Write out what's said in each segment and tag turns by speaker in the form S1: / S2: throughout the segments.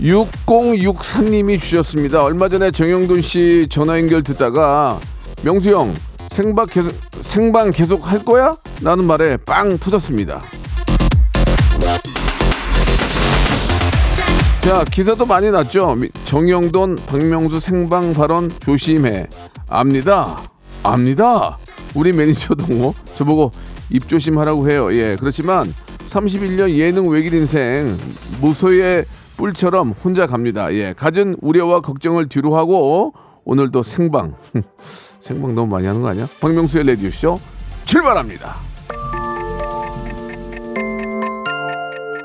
S1: 6063님이 주셨습니다. 얼마 전에 정영돈 씨 전화 연결 듣다가 명수 형 생방 계속 생방 계속 할 거야? 라는 말에 빵 터졌습니다. 자 기사도 많이 났죠. 미- 정영돈 박명수 생방 발언 조심해. 압니다. 압니다. 우리 매니저도 뭐 저보고 입 조심하라고 해요. 예 그렇지만 31년 예능 외길 인생 무소의 뿔처럼 혼자 갑니다. 예 갖은 우려와 걱정을 뒤로 하고 오늘도 생방 생방 너무 많이 하는 거 아니야? 박명수의 레디오 쇼 출발합니다.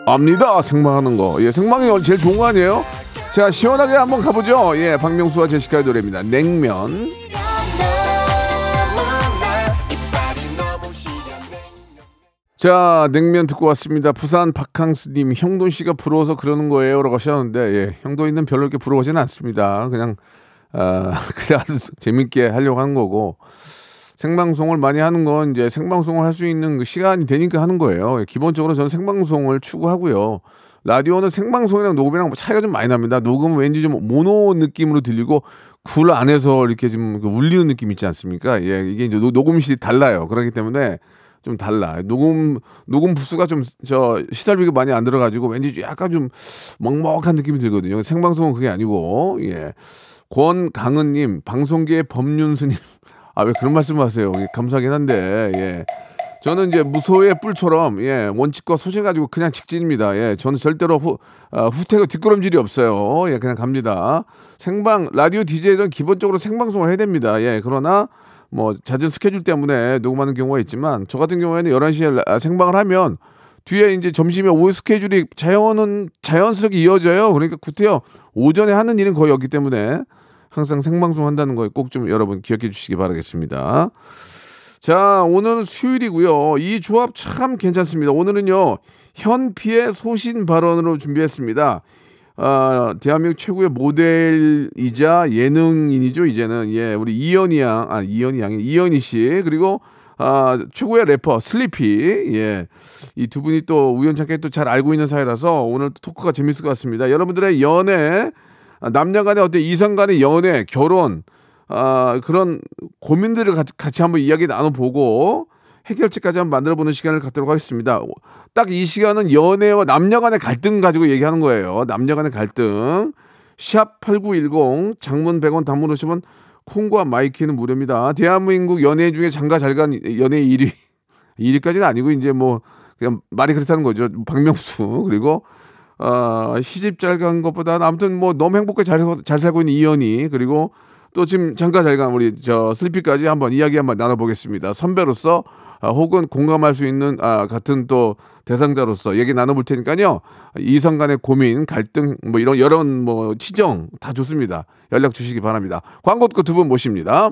S1: 압니다 생방하는 거. 예 생방이 제일 좋은 거 아니에요? 자 시원하게 한번 가보죠. 예 박명수와 제시카의 노래입니다. 냉면. 자, 냉면 듣고 왔습니다. 부산 박항스님, 형돈 씨가 부러워서 그러는 거예요. 라고 하셨는데, 예, 형돈이는 별로 이렇게 부러워하지는 않습니다. 그냥, 아, 그냥 재밌게 하려고 하는 거고, 생방송을 많이 하는 건 이제 생방송을 할 수 있는 그 시간이 되니까 하는 거예요. 예, 기본적으로 저는 생방송을 추구하고요. 라디오는 생방송이랑 녹음이랑 뭐 차이가 좀 많이 납니다. 녹음은 왠지 좀 모노 느낌으로 들리고, 굴 안에서 이렇게 좀그 울리는 느낌 있지 않습니까? 예, 이게 이제 녹- 녹음실이 달라요. 그렇기 때문에 좀 달라. 녹음 녹음 부스가 좀 저 시설비가 많이 안 들어가지고 왠지 약간 좀 먹먹한 느낌이 들거든요. 생방송은 그게 아니고 예. 권강은님 방송계의 법륜스님 아 왜 그런 말씀하세요? 예, 감사하긴 한데 예. 저는 이제 무소의 뿔처럼 예 원칙과 소신 가지고 그냥 직진입니다. 예, 저는 절대로 후 아, 후퇴가 뒷걸음질이 없어요. 예, 그냥 갑니다. 생방 라디오 DJ는 기본적으로 생방송을 해야 됩니다. 예, 그러나 뭐 잦은 스케줄 때문에 녹음하는 경우가 있지만 저 같은 경우에는 11시에 라- 생방을 하면 뒤에 이제 점심에 오후 스케줄이 자연은 자연스럽게 이어져요. 그러니까 구태여 오전에 하는 일은 거의 없기 때문에 항상 생방송 한다는 거꼭좀 여러분 기억해 주시기 바라겠습니다. 자, 오늘은 수요일이고요. 이 조합 참 괜찮습니다. 오늘은요, 현피의 소신 발언으로 준비했습니다. 아, 대한민국 최고의 모델이자 예능인이죠, 이제는. 예, 우리 이연희 양, 아, 이연희 양이, 이연희 씨, 그리고 아, 최고의 래퍼, 슬리피. 예. 이 두 분이 또 우연찮게 또 잘 알고 있는 사이라서 오늘 토크가 재밌을 것 같습니다. 여러분들의 연애, 아, 남녀 간의 어떤 이성 간의 연애, 결혼, 아, 그런 고민들을 같이, 같이 한번 이야기 나눠보고 해결책까지 한번 만들어보는 시간을 갖도록 하겠습니다. 딱 이 시간은 연애와 남녀 간의 갈등 가지고 얘기하는 거예요. 남녀 간의 갈등. 샵 8910 장문 100원 단문 오시면 콩과 마이 K는 무료입니다. 대한민국 연예 중에 장가 잘 간 연예 1위. 1위까지는 아니고 이제 뭐 그냥 말이 그렇다는 거죠. 박명수 그리고 어, 시집 잘 간 것보다는 아무튼 뭐 너무 행복하게 잘, 살- 잘 살고 있는 이현이 그리고 또 지금 장가 잘간 우리 저 슬리피까지 한번 이야기 한번 나눠보겠습니다. 선배로서 아, 혹은 공감할 수 있는 아, 같은 또 대상자로서 얘기 나눠볼 테니까요. 이성 간의 고민, 갈등 뭐 이런 여러 뭐 치정 다 좋습니다. 연락 주시기 바랍니다. 광고 듣고 두 분 모십니다.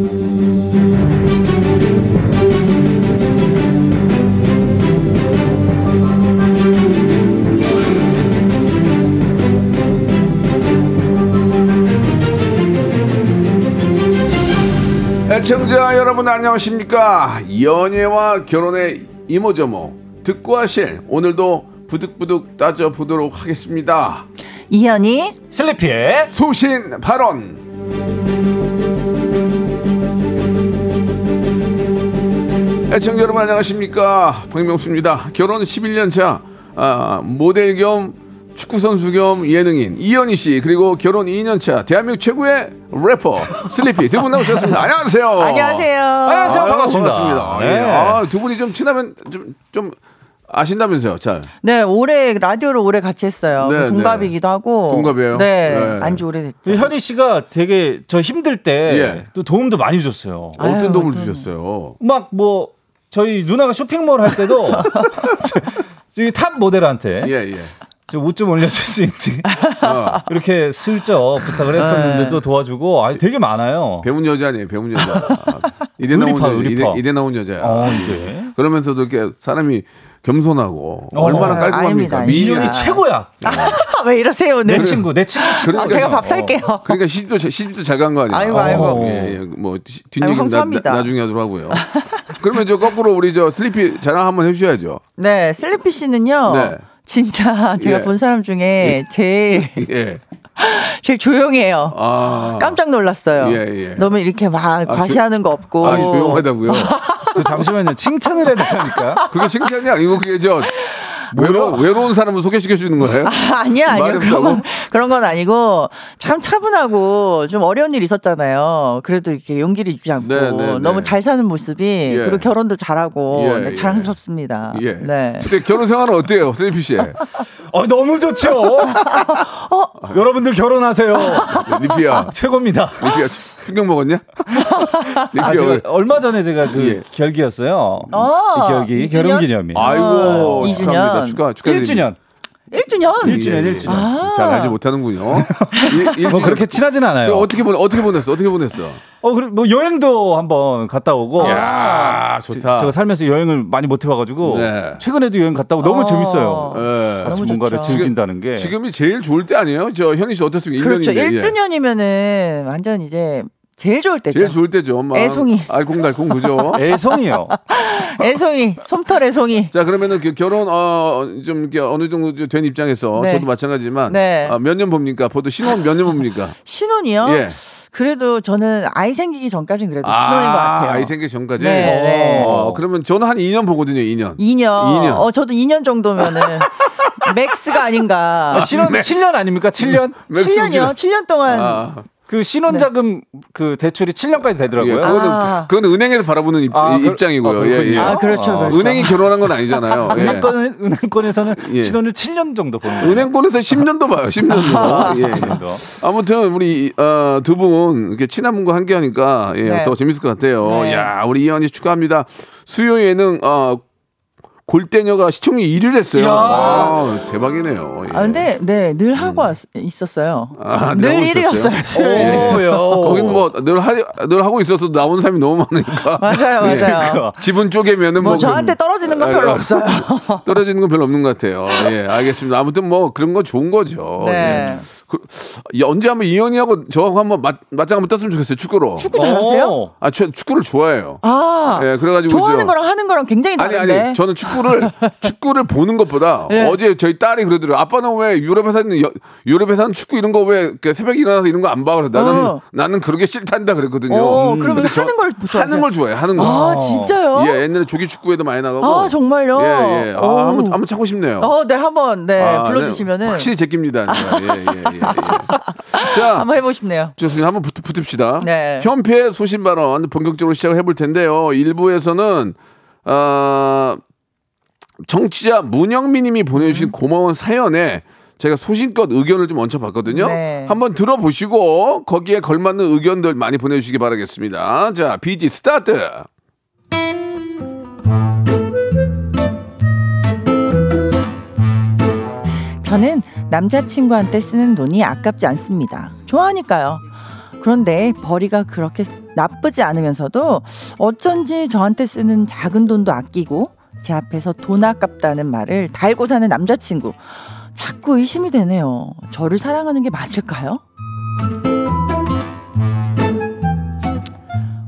S1: 애청자 여러분 안녕하십니까? 연애와 결혼의 이모저모 듣고 하실 오늘도 부득부득 따져보도록 하겠습니다.
S2: 이현이
S3: 슬리피의
S1: 소신 발언. 애청자 여러분 안녕하십니까? 박명수입니다. 결혼 11년 차 아, 모델 겸 축구 선수 겸 예능인 이현희 씨 그리고 결혼 2년 차 대한민국 최고의 래퍼 슬리피 두 분 나오셨습니다. 안녕하세요.
S2: 안녕하세요.
S4: 안녕하세요.
S1: 아유,
S4: 반갑습니다.
S1: 반갑습니다.
S4: 네.
S1: 예. 아, 두 분이 좀 친하면 좀, 좀 아신다면서요, 잘.
S2: 네, 올해 라디오를 오래 같이 했어요.
S1: 네,
S2: 동갑이기도 하고.
S1: 동갑이에요?
S2: 네,
S1: 네.
S2: 안지 오래됐죠.
S4: 그 현이 씨가 되게 저 힘들 때또
S1: 예.
S4: 도움도 많이 줬어요.
S2: 아유,
S1: 어떤 도움을
S2: 그럼.
S1: 주셨어요?
S4: 막 뭐 저희 누나가 쇼핑몰 할 때도 저기 탑 모델한테
S1: 예, 예.
S4: 옷좀 올려줄 수 있지
S1: 어,
S4: 이렇게 슬쩍 부탁을 했었는데도
S2: 네.
S4: 도와주고 아니 되게 많아요.
S1: 배운 여자 아니에요, 배운 여자. 이대 나온
S4: 의리파,
S1: 여자, 이대,
S4: 의리파.
S1: 이대 나온 여자야.
S4: 어, 이제
S1: 그러면서도 이렇게 사람이 겸손하고
S4: 어.
S1: 얼마나 깔끔합니까?
S2: 아닙니다.
S1: 미인이
S4: 이현이 최고야.
S2: 아, 왜 이러세요, 오늘?
S4: 내 친구, 내 친구.
S1: 그러니까
S2: 아, 제가 밥
S1: 어.
S2: 살게요.
S1: 그러니까 시집도 자- 시집도 잘 간 거 아니에요?
S2: 아이고, 아이고.
S1: 예, 예. 뭐 뒷얘기는 나. 나, 나중에 하도록 하고요. 그러면 저 거꾸로 우리 저 슬리피 자랑 한번 해주셔야죠.
S2: 네, 슬리피 씨는요.
S1: 네.
S2: 진짜 제가
S1: 예.
S2: 본 사람 중에 제일
S1: 예.
S2: 제일 조용해요.
S1: 아.
S2: 깜짝 놀랐어요.
S1: 예, 예.
S2: 너무 이렇게 막
S1: 아,
S2: 과시하는 거 없고.
S1: 아, 조용하다고요?
S4: 저 잠시만요. 칭찬을 해야 되니까.
S1: 그게 칭찬이 아니고 그게 저 외로, 외로운 사람을 소개시켜 주는 거예요?
S2: 아, 아니야,
S1: 말이
S2: 아니요. 그런 건? 그런 건 아니고, 참 차분하고, 좀 어려운 일 있었잖아요. 그래도 이렇게 용기를 주지 않고,
S1: 네, 네, 네.
S2: 너무 잘 사는 모습이,
S1: 예.
S2: 그리고 결혼도 잘하고,
S1: 예,
S2: 네,
S1: 예.
S2: 자랑스럽습니다.
S1: 예.
S2: 네.
S1: 그때 결혼 생활은 어때요, 슬리피 씨?
S4: 어, 너무 좋죠.
S2: 어?
S4: 여러분들 결혼하세요.
S1: 리피야.
S4: 최고입니다.
S1: 리피야, 충격 먹었냐?
S4: 아. 제가
S1: 왜-
S4: 얼마 전에 제가 그
S1: 예.
S4: 결기였어요.
S2: 어,
S4: 그 결기
S2: 이주년?
S4: 결혼 기념일.
S1: 아이고,
S2: 이 주년.
S1: 축하합니다. 축하, 축하드립니다.
S4: 1주년.
S2: 1주년?
S4: 일 주년, 일 주년.
S2: 아.
S1: 잘 알지 못하는군요. 일-
S4: 뭐 그렇게 친하진 않아요.
S1: 그럼 어떻게 보내, 어떻게 보냈어? 어떻게 보냈어?
S4: 어, 그리고 뭐 여행도 한번 갔다 오고.
S1: 야 좋다.
S4: 제 가 살면서 여행을 많이 못 해봐가지고
S1: 네.
S4: 최근에도 여행 갔다 오고 너무
S2: 어.
S4: 재밌어요.
S1: 예.
S4: 같이 뭔가를
S2: 좋죠.
S4: 즐긴다는 게.
S1: 지금이 제일 좋을 때 아니에요? 저 현희 씨 어떻습니까?
S2: 그렇죠.
S1: 1년인데, 예.
S2: 1주년이면은 완전 이제 제일 좋을 때죠.
S1: 제일 좋을 때죠. 막
S2: 애송이.
S1: 알콩달콩 그죠?
S4: 애송이요.
S2: 애송이, 솜털 애송이.
S1: 자 그러면은 그 결혼 어좀 어느 정도 된 입장에서
S2: 네.
S1: 저도 마찬가지지만
S2: 네.
S1: 몇년 봅니까? 보통 신혼 몇 년 봅니까?
S2: 신혼이요?
S1: 예.
S2: 그래도 저는 아이 생기기 전까지는 그래도 신혼인 것 같아요.
S1: 아이 생기 전까지.
S2: 네, 네.
S1: 어, 그러면 저는 한 2년 보거든요. 2년.
S2: 2년.
S1: 2년.
S2: 어, 저도 2년 정도면은 max가 아닌가.
S4: 아, 신혼 7년 아닙니까? 7년?
S1: max
S2: 7년이요? 7년 동안.
S1: 아,
S4: 그 신혼자금 그 대출이 7년까지
S1: 예,
S4: 되더라고요.
S1: 그거는
S2: 아.
S1: 그건 은행에서 바라보는 입,
S4: 아, 그-
S1: 입장이고요.
S4: 아,
S1: 예, 예.
S2: 아, 그렇죠,
S4: 어,
S2: 그렇죠.
S1: 은행이 결혼한 건 아니잖아요. 예.
S4: 은행권, 은행권에서는
S1: 예.
S4: 신혼을 7년 정도 보는 거예요.
S1: 은행권에서 10년도 봐요. 10년도. 예, 예. 아무튼 우리 어, 두분 이렇게 친한 분과 함께 하니까 예,
S2: 네.
S1: 더 재밌을 것 같아요.
S2: 네.
S1: 야, 우리 이현이 축하합니다. 수요 예능 어, 골대녀가 시청률 1위를 했어요. 아, 대박이네요. 예.
S2: 아, 근데, 네, 늘 하고 왔, 있었어요.
S1: 아,
S2: 늘
S1: 하고 있었어요?
S2: 1위였어요.
S4: 오, 야.
S1: 거긴 뭐늘 늘 하고 있어서 나오는 사람이 너무 많으니까.
S2: 맞아요,
S1: 예.
S2: 맞아요.
S1: 지분 쪼개면은
S2: 뭐
S1: 뭐
S2: 저한테
S1: 그-
S2: 떨어지는 건
S1: 아,
S2: 별로
S1: 아,
S2: 없어요.
S1: 떨어지는 건 별로 없는 것 같아요. 예, 알겠습니다. 아무튼 뭐 그런 거 좋은 거죠.
S2: 네.
S1: 예. 그, 이 언제 한번 이현이하고 저하고 한번 맞, 맞짱 한번 떴으면 좋겠어요. 축구로.
S2: 축구 잘하세요?
S4: 오.
S1: 아, 저, 축구를 좋아해요.
S2: 아.
S1: 예, 그래가지고
S2: 좋아하는
S1: 저-
S2: 거랑 하는 거랑 굉장히
S1: 아니
S2: 다른데.
S1: 아니 저는 축구를 축구를 보는 것보다
S2: 네.
S1: 어제 저희 딸이 그러더라고요. 아빠는 왜 유럽에 사는 여- 유럽에 사는 축구 이런 거 왜 새벽에 일어나서 이런 거 안 봐? 그래 나는
S2: 어.
S1: 나는 그렇게 싫단다 그랬거든요.
S2: 어, 그러면
S1: 근데 저-
S2: 하는 걸 좋아하세요?
S1: 하는 걸 좋아해. 하는 거.
S2: 아, 진짜요?
S1: 예, 옛날에 조기 축구에도 많이 나가고.
S2: 아, 정말요?
S1: 예, 예. 아,
S2: 오.
S1: 한번 한번 찾고 싶네요.
S2: 어, 네, 한번, 네,
S1: 아,
S2: 불러주시면은.
S1: 네, 확실히 제낍니다. 예, 예, 예, 예. 자,
S2: 한번 해보고 싶네요.
S1: 좋습니다. 한번 붙, 붙읍시다.
S2: 네.
S1: 현패 소신 발언 본격적으로 시작을 해볼 텐데요. 일부에서는 어, 정치자 문영민님이 보내주신
S2: 음.
S1: 고마운 사연에 제가 소신껏 의견을 좀 얹혀봤거든요.
S2: 네.
S1: 한번 들어보시고 거기에 걸맞는 의견들 많이 보내주시기 바라겠습니다. 자, 비지 스타트.
S2: 저는 남자친구한테 쓰는 돈이 아깝지 않습니다. 좋아하니까요. 그런데 벌이가 그렇게 나쁘지 않으면서도 어쩐지 저한테 쓰는 작은 돈도 아끼고 제 앞에서 돈 아깝다는 말을 달고 사는 남자친구. 자꾸 의심이 되네요. 저를 사랑하는 게 맞을까요?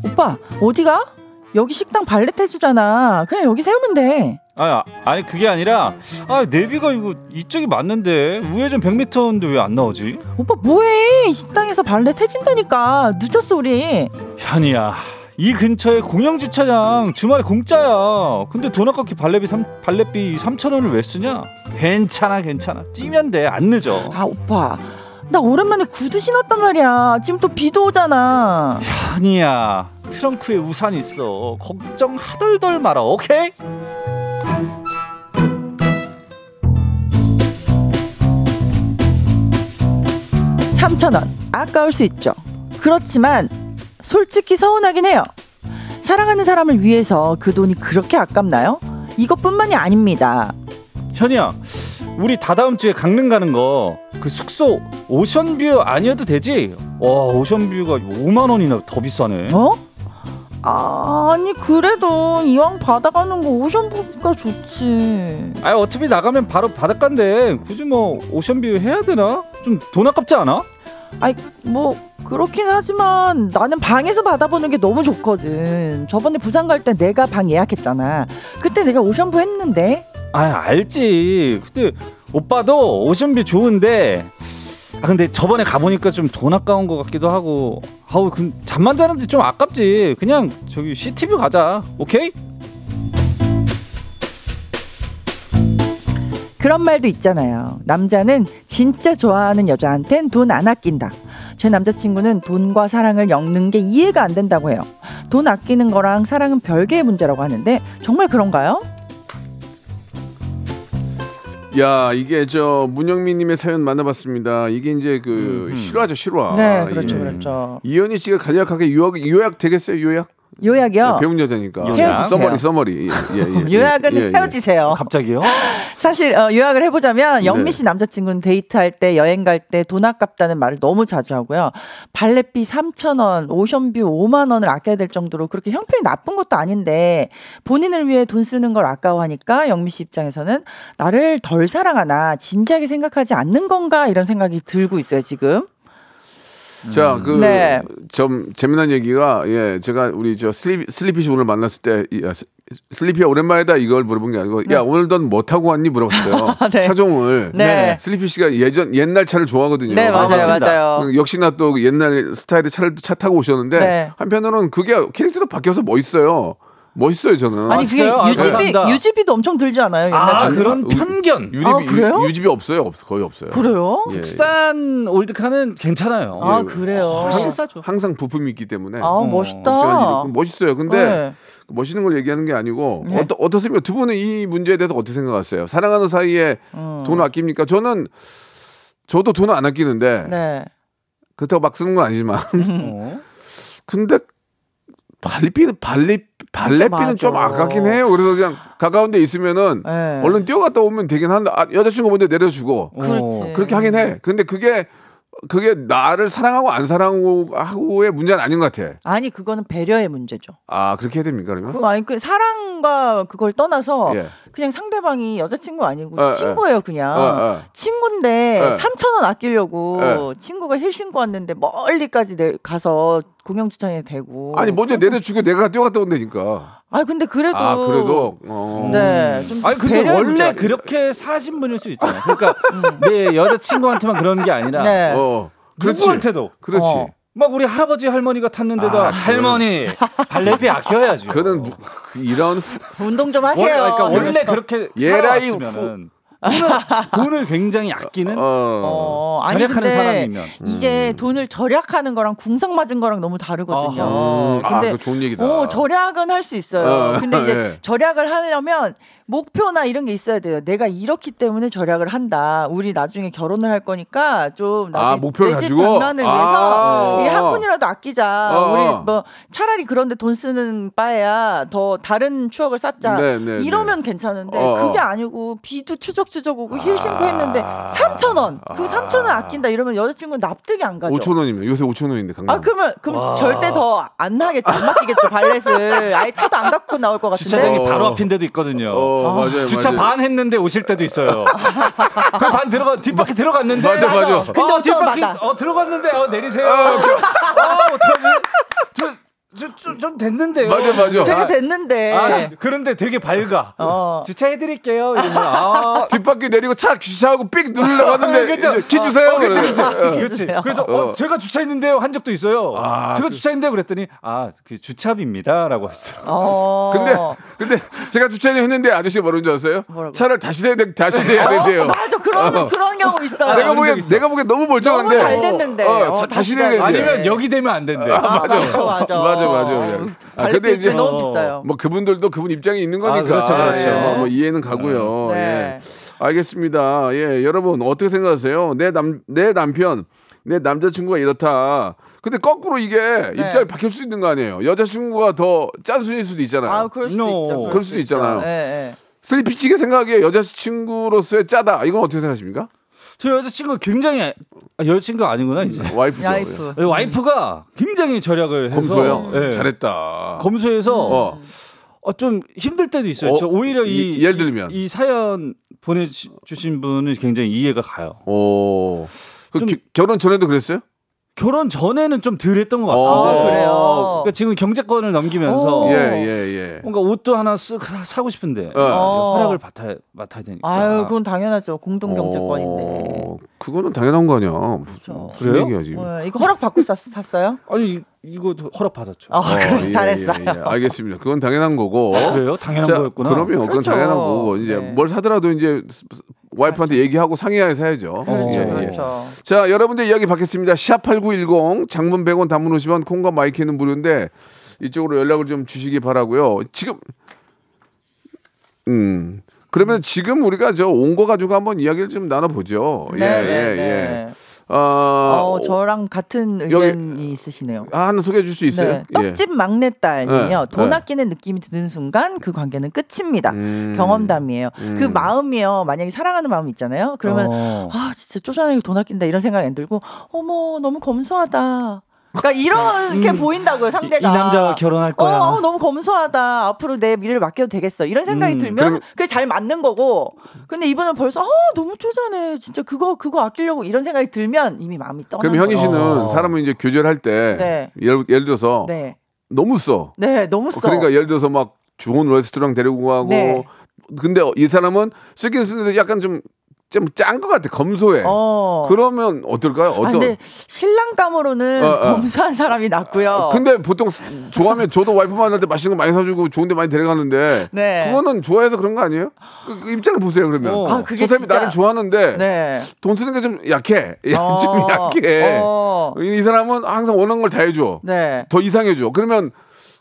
S2: 오빠, 어디가? 여기 식당 발렛 해주잖아. 그냥 여기 세우면 돼.
S4: 아, 아니 그게 아니라 아 내비가 이거 이쪽이 맞는데 우회전 100m인데 왜 안 나오지?
S2: 오빠 뭐해? 이 식당에서 발렛 해준다니까. 늦었어 우리.
S4: 현이야 이 근처에 공영 주차장 주말에 공짜야. 근데 돈 아깝게 발레비 삼 발레비 3천 원을 왜 쓰냐? 괜찮아 괜찮아. 뛰면 돼. 안 늦어.
S2: 아 오빠 나 오랜만에 구두 신었단 말이야 지금 또 비도 오잖아
S4: 아니야. 트렁크에 우산 있어. 걱정 하덜덜 말아. 오케이?
S2: 3,000원 아까울 수 있죠 그렇지만 솔직히 서운하긴 해요 사랑하는 사람을 위해서 그 돈이 그렇게 아깝나요? 이것뿐만이 아닙니다
S4: 현이야. 우리 다다음 주에 강릉 가는 거 그 숙소 오션뷰 아니어도 되지? 와 오션뷰가 5만 원이나 더 비싸네.
S2: 어? 아 니 그래도 이왕 바다 가는 거 오션뷰가 좋지
S4: 아 어차피 나가면 바로 바닷가인데 굳이 뭐 오션뷰 해야 되나? 좀 돈 아깝지 않아?
S2: 아이 뭐 그렇긴 하지만 나는 방에서 받아보는 게 너무 좋거든 저번에 부산 갈 때 내가 방 예약했잖아 그때 내가 오션뷰 했는데
S4: 아 알지. 근데 오빠도 오션뷰 좋은데 아 근데 저번에 가보니까 좀 돈 아까운 것 같기도 하고 아우 그 잠만 자는데 좀 아깝지. 그냥 저기 CTV 가자. 오케이?
S2: 그런 말도 있잖아요. 남자는 진짜 좋아하는 여자한텐 돈 안 아낀다. 제 남자친구는 돈과 사랑을 엮는 게 이해가 안 된다고 해요. 돈 아끼는 거랑 사랑은 별개의 문제라고 하는데 정말 그런가요?
S1: 야 이게 저 문영민님의 사연 만나봤습니다. 이게 이제 그. 실화죠 실화.
S2: 네, 그렇죠,
S1: 예.
S2: 그렇죠.
S1: 이현희 씨가 간략하게 요약 요약 되겠어요 요약?
S2: 요약이요.
S1: 네, 배운 여자니까.
S4: 요약.
S1: 써머리 써머리. 예, 예, 예,
S2: 요약은
S1: 예, 예.
S2: 헤어지세요.
S4: 갑자기요?
S2: 사실 어, 요약을 해보자면
S1: 네.
S2: 영미 씨 남자친구는 데이트할 때 여행 갈 때 돈 아깝다는 말을 너무 자주 하고요. 발렛비 3천 원, 오션뷰 5만 원을 아껴야 될 정도로 그렇게 형편이 나쁜 것도 아닌데 본인을 위해 돈 쓰는 걸 아까워하니까 영미 씨 입장에서는 나를 덜 사랑하나 진지하게 생각하지 않는 건가 이런 생각이 들고 있어요 지금.
S1: 자, 그,
S2: 네.
S1: 좀 재미난 얘기가, 예, 제가 우리 저 슬리피, 슬리피 씨 오늘 만났을 때, 이, 아, 스- 슬리피야 오랜만이다 이걸 물어본 게 아니고, 야, 오늘 넌 뭐 타고 왔니? 물어봤어요.
S2: 네.
S1: 차종을.
S2: 네.
S1: 슬리피 씨가 예전, 옛날 차를 좋아하거든요.
S2: 네 맞아요
S4: 맞습니다.
S2: 맞아요.
S1: 역시나 또 옛날 스타일의 차를 차 타고 오셨는데,
S2: 네.
S1: 한편으로는 그게 캐릭터로 바뀌어서 멋있어요. 멋있어요, 저는.
S2: 아니 그게?
S4: 아,
S2: 유지비
S4: 감사합니다.
S2: 유지비도 엄청 들지 않아요 옛날
S4: 아? 그런
S1: 우-
S4: 편견.
S1: 유지비,
S2: 아, 그래요?
S1: 유, 유지비 없어요? 없, 거의 없어요.
S2: 그래요?
S1: 예.
S4: 국산 old car는 괜찮아요.
S2: 아
S1: 예.
S2: 그래요.
S4: 훨씬 싸죠.
S1: 항상 부품이 있기 때문에.
S2: 아 멋있다.
S1: 걱정하지. 멋있어요. 근데
S2: 네.
S1: 멋있는 걸 얘기하는 게 아니고
S2: 네.
S1: 어떠, 어떻습니까? 두 분은 이 문제에 대해서 어떻게 생각하세요? 사랑하는 사이에
S2: 음.
S1: 돈을 아낍니까? 저는 저도 돈을 안 아끼는데
S2: 네.
S1: 그렇다고 막 쓰는 건 아니지만
S4: 어?
S1: 근데 발리비는 발리 발레비는. 좀 아깝긴 해요. 그래서 그냥 가까운 데 있으면은
S2: 네.
S1: 얼른 뛰어갔다 오면 되긴 한데 아, 여자친구 먼저 내려주고
S2: 그렇지.
S4: 어.
S1: 그렇게 하긴 해. 근데 그게 그게 나를 사랑하고 안 사랑하고의 문제는 아닌 것 같아.
S2: 아니 그거는 배려의 문제죠.
S1: 아 그렇게 해야 됩니까 그러면?
S2: 그 아니 그 사랑과 그걸 떠나서
S1: 예.
S2: 그냥 상대방이 여자친구 아니고
S1: 어,
S2: 친구예요 그냥.
S1: 어, 어.
S2: 친구인데
S1: 어.
S2: 3천 원 아끼려고
S1: 어.
S2: 친구가 힐 신고 왔는데 멀리까지 내, 가서 공영 주차장에 대고.
S1: 아니 먼저 내려주고 내가 뛰어갔다 온다니까.
S2: 아니 근데 그래도.
S1: 아 그래도 어.
S2: 네. 좀
S4: 아니 근데 원래 그렇게 사신 분일 수 있잖아요. 그러니까 내 여자친구한테만 그러는 게 아니라
S2: 네.
S1: 어. 그렇지.
S4: 누구한테도
S1: 그렇지.
S2: 어.
S4: 막 우리 할아버지 할머니가 탔는데도
S1: 아,
S4: 할머니 발레비 아껴야죠.
S1: 그는 이런
S2: 운동 좀 하세요.
S4: 그러니까 원래. 그렇게
S1: 예라이
S4: 살아왔으면은 돈을, 돈을 굉장히 아끼는
S1: 어.
S2: 어, 아니,
S4: 절약하는
S2: 근데
S4: 사람이면.
S2: 이게 돈을 절약하는 거랑 궁상 맞은 거랑 너무 다르거든요.
S1: 음, 아,
S2: 근데
S1: 그거 좋은 얘기다.
S2: 어, 절약은 할 수 있어요.
S1: 어,
S2: 근데 이제
S1: 예.
S2: 절약을 하려면 목표나 이런 게 있어야 돼요. 내가 이렇기 때문에 절약을 한다. 우리 나중에 결혼을 할 거니까 좀 나중에
S1: 아, 목표를
S2: 내집
S1: 가지고?
S2: 장난을
S1: 아.
S2: 위해서 이게 한 푼이라도 아끼자.
S1: 어.
S2: 우리 뭐 차라리 그런데 돈 쓰는 바에야 더 다른 추억을 쌓자.
S1: 네, 네,
S2: 이러면 괜찮은데
S1: 어, 어.
S2: 그게 아니고 비도 추적추적 오고 힐 신고 했는데
S1: 아.
S2: 3천 원. 그 3천 원 아낀다 이러면 여자친구는 납득이 안 가죠.
S1: 5천 원이면 요새 5천 원인데 강남.
S2: 아 그러면 그럼
S4: 와.
S2: 절대 더 안 나겠죠 안 맡기겠죠 valet을 아예 차도 안 갖고 나올 것 같은데
S4: 주차장이
S1: 어.
S4: 바로 앞인 데도 있거든요.
S1: 어, 맞아요.
S4: 주차
S1: 맞아요.
S4: 반 했는데 오실 때도 있어요. 그 반 들어가 뒷바퀴 들어갔는데
S1: 맞아, 맞아.
S2: 근데
S4: 어,
S2: 어쩌면
S4: 뒷바퀴. 어 들어갔는데 어 내리세요.
S1: 아,
S4: 어 어떡하지? 저 저좀 됐는데요.
S1: 맞아, 맞아.
S2: 제가 됐는데.
S4: 아, 지- 그런데 되게 밝아.
S2: 어.
S4: 주차해드릴게요. 이러면 아.
S1: 뒷바퀴 내리고 차 주차하고 삑 누르려고 하는데
S4: 그쵸?
S1: 이제 키 주세요.
S4: 어, 그치. 그치.
S1: 어.
S4: 그렇지. 그래서 어, 제가 주차했는데요 한 적도 있어요.
S1: 아,
S4: 제가
S1: 그-
S4: 주차했는데 그랬더니 아 그 주차비입니다 라고 했어요.
S2: 어.
S1: 근데 근데 제가 주차했는데 아저씨가 뭐라는 줄 아세요?
S2: 뭐라고?
S1: 차를 다시 대야 돼, 다시 대야 된대요.
S2: 맞아 그런
S1: 어.
S2: 그런 경우 있어요.
S1: 내가 보기엔. 내가 보기엔 너무 멀쩡한데
S2: 너무 잘 됐는데.
S1: 어,
S2: 어,
S1: 차 다시
S2: 다시
S1: 대야 된대.
S4: 아니면 여기 되면 안 된대.
S2: 아, 맞아 맞아
S1: 맞아 맞아. 아, 근데 이제
S2: 너무
S4: 어,
S2: 비싸요.
S1: 뭐 그분들도 그분 입장이 있는 거니까.
S4: 아, 그렇죠, 그렇죠.
S1: 예, 뭐 이해는 가고요.
S2: 네.
S1: 예. 알겠습니다. 예, 여러분 어떻게 생각하세요? 내 남 내 남편, 내 남자친구가 이렇다. 근데 거꾸로 이게
S2: 네.
S1: 입장이 바뀔 수 있는 거 아니에요? 여자친구가 더 짠순일 수도 있잖아요.
S2: 아 그럴 수도
S4: No.
S2: 있죠.
S1: 그럴 수도 있잖아요.
S2: 예, 예.
S1: 슬리피치게 생각하기에 여자친구로서의 짜다. 이건 어떻게 생각하십니까?
S4: 저 여자친구 굉장히 아, 여자친구가 아니구나 이제.
S1: 와이프죠.
S2: 야이프.
S4: 와이프가 굉장히 절약을 해서
S1: 검소요?
S4: 예.
S1: 잘했다.
S4: 검소해서
S1: 어.
S4: 어, 좀 힘들 때도 있어요.
S1: 어,
S4: 저 오히려 이,
S1: 이- 예를 들면?
S4: 이, 이 사연 보내주신 분은 굉장히 이해가 가요.
S1: 오. 그
S4: 좀-
S1: 기- 결혼 전에도 그랬어요?
S4: 결혼 전에는 좀 덜했던 것
S1: 어.
S4: 같은데.
S2: 아, 그래요?
S4: 그러니까 지금 경제권을 넘기면서
S2: 오.
S1: 예, 예, 예.
S4: 뭔가 옷도 하나 쓱 사고 싶은데
S1: 어.
S4: 허락을 받아야, 맡아야 되니까.
S2: 아유 그건 당연하죠. 공동 경제권인데.
S1: 어, 그거는 당연한 거 아니야. 무슨, 무슨
S4: 그래요?
S1: 얘기야 지금.
S2: 어, 이거 허락 받고 샀, 샀어요?
S4: 아니 이거 허락 받았죠.
S2: 아 그래서
S1: 예,
S2: 잘했어요.
S1: 예, 예. 알겠습니다. 그건 당연한 거고.
S4: 그래요? 당연한
S1: 자,
S4: 거였구나.
S1: 그럼요. 그건
S2: 그렇죠.
S1: 당연한 거고 이제
S2: 네.
S1: 뭘 사더라도 이제 와이프한테 얘기하고 상의해서 해야죠.
S2: 그렇죠,
S1: 예, 예.
S2: 그렇죠.
S1: 자, 여러분들 이야기 받겠습니다. 샵8910 장문 100원 단문 50원 콩과 마이크는 무료인데 이쪽으로 연락을 좀 주시기 바라고요. 지금 음. 그러면 지금 우리가 저 온 거 가지고 한번 이야기를 좀 나눠 보죠. 예,
S2: 네,
S1: 예,
S2: 네,
S1: 예.
S2: 네.
S1: 어,
S2: 어, 저랑 같은
S1: 여기-
S2: 의견이 있으시네요.
S1: 아, 하나 소개해 줄 수 있어요?
S2: 네. 떡집 막내딸이요.
S1: 네,
S2: 돈
S1: 네.
S2: 아끼는 느낌이 드는 순간 그 관계는 끝입니다.
S1: 음.
S2: 경험담이에요. 그 마음이요. 만약에 사랑하는 마음 있잖아요. 그러면
S4: 어.
S2: 아 진짜 쪼잔하게 돈 아낀다 이런 생각이 안 들고 어머 너무 검소하다. 그러니까 이렇게 보인다고요 상대가.
S4: 이 남자와 결혼할 거야.
S2: 어, 어, 너무 검소하다. 앞으로 내 미래를 맡겨도 되겠어. 이런 생각이
S4: 음,
S2: 들면
S1: 그럼-
S2: 그게 잘 맞는 거고. 근데 이분은 벌써 아 너무 쪼잔해. 진짜 그거 그거 아끼려고 이런 생각이 들면 이미 마음이 떠나.
S1: 그럼 현희 씨는
S4: 어.
S1: 사람을 이제 교제할 때
S2: 네.
S1: 예를, 예를 들어서
S2: 네.
S1: 너무 써.
S2: 네, 너무 써.
S1: 그러니까 예를 들어서 막 좋은 레스토랑 데리고 가고
S2: 네.
S1: 근데 이 사람은 쓰긴 쓰는데 약간 좀 좀짠것 같아 검소해.
S2: 어.
S1: 그러면 어떨까요?
S2: 아,
S1: 어떤?
S2: 근데 신랑감으로는
S1: 어, 어.
S2: 검소한 사람이 낫고요.
S1: 근데 보통 스- 좋아하면 저도 와이프 만날 때 맛있는 거 많이 사주고 좋은데 많이 데려가는데
S2: 네.
S1: 그거는 좋아해서 그런 거 아니에요? 그, 그 입장을 보세요 그러면.
S4: 어.
S2: 아, 그게
S1: 저 사람이
S2: 진짜-
S1: 나를 좋아하는데
S2: 네.
S1: 돈 쓰는 게 좀 약해.
S2: 어.
S1: 좀 약해.
S2: 어.
S1: 이, 이 사람은 항상 원하는 걸 다 해줘.
S2: 네.
S1: 더 이상해줘. 그러면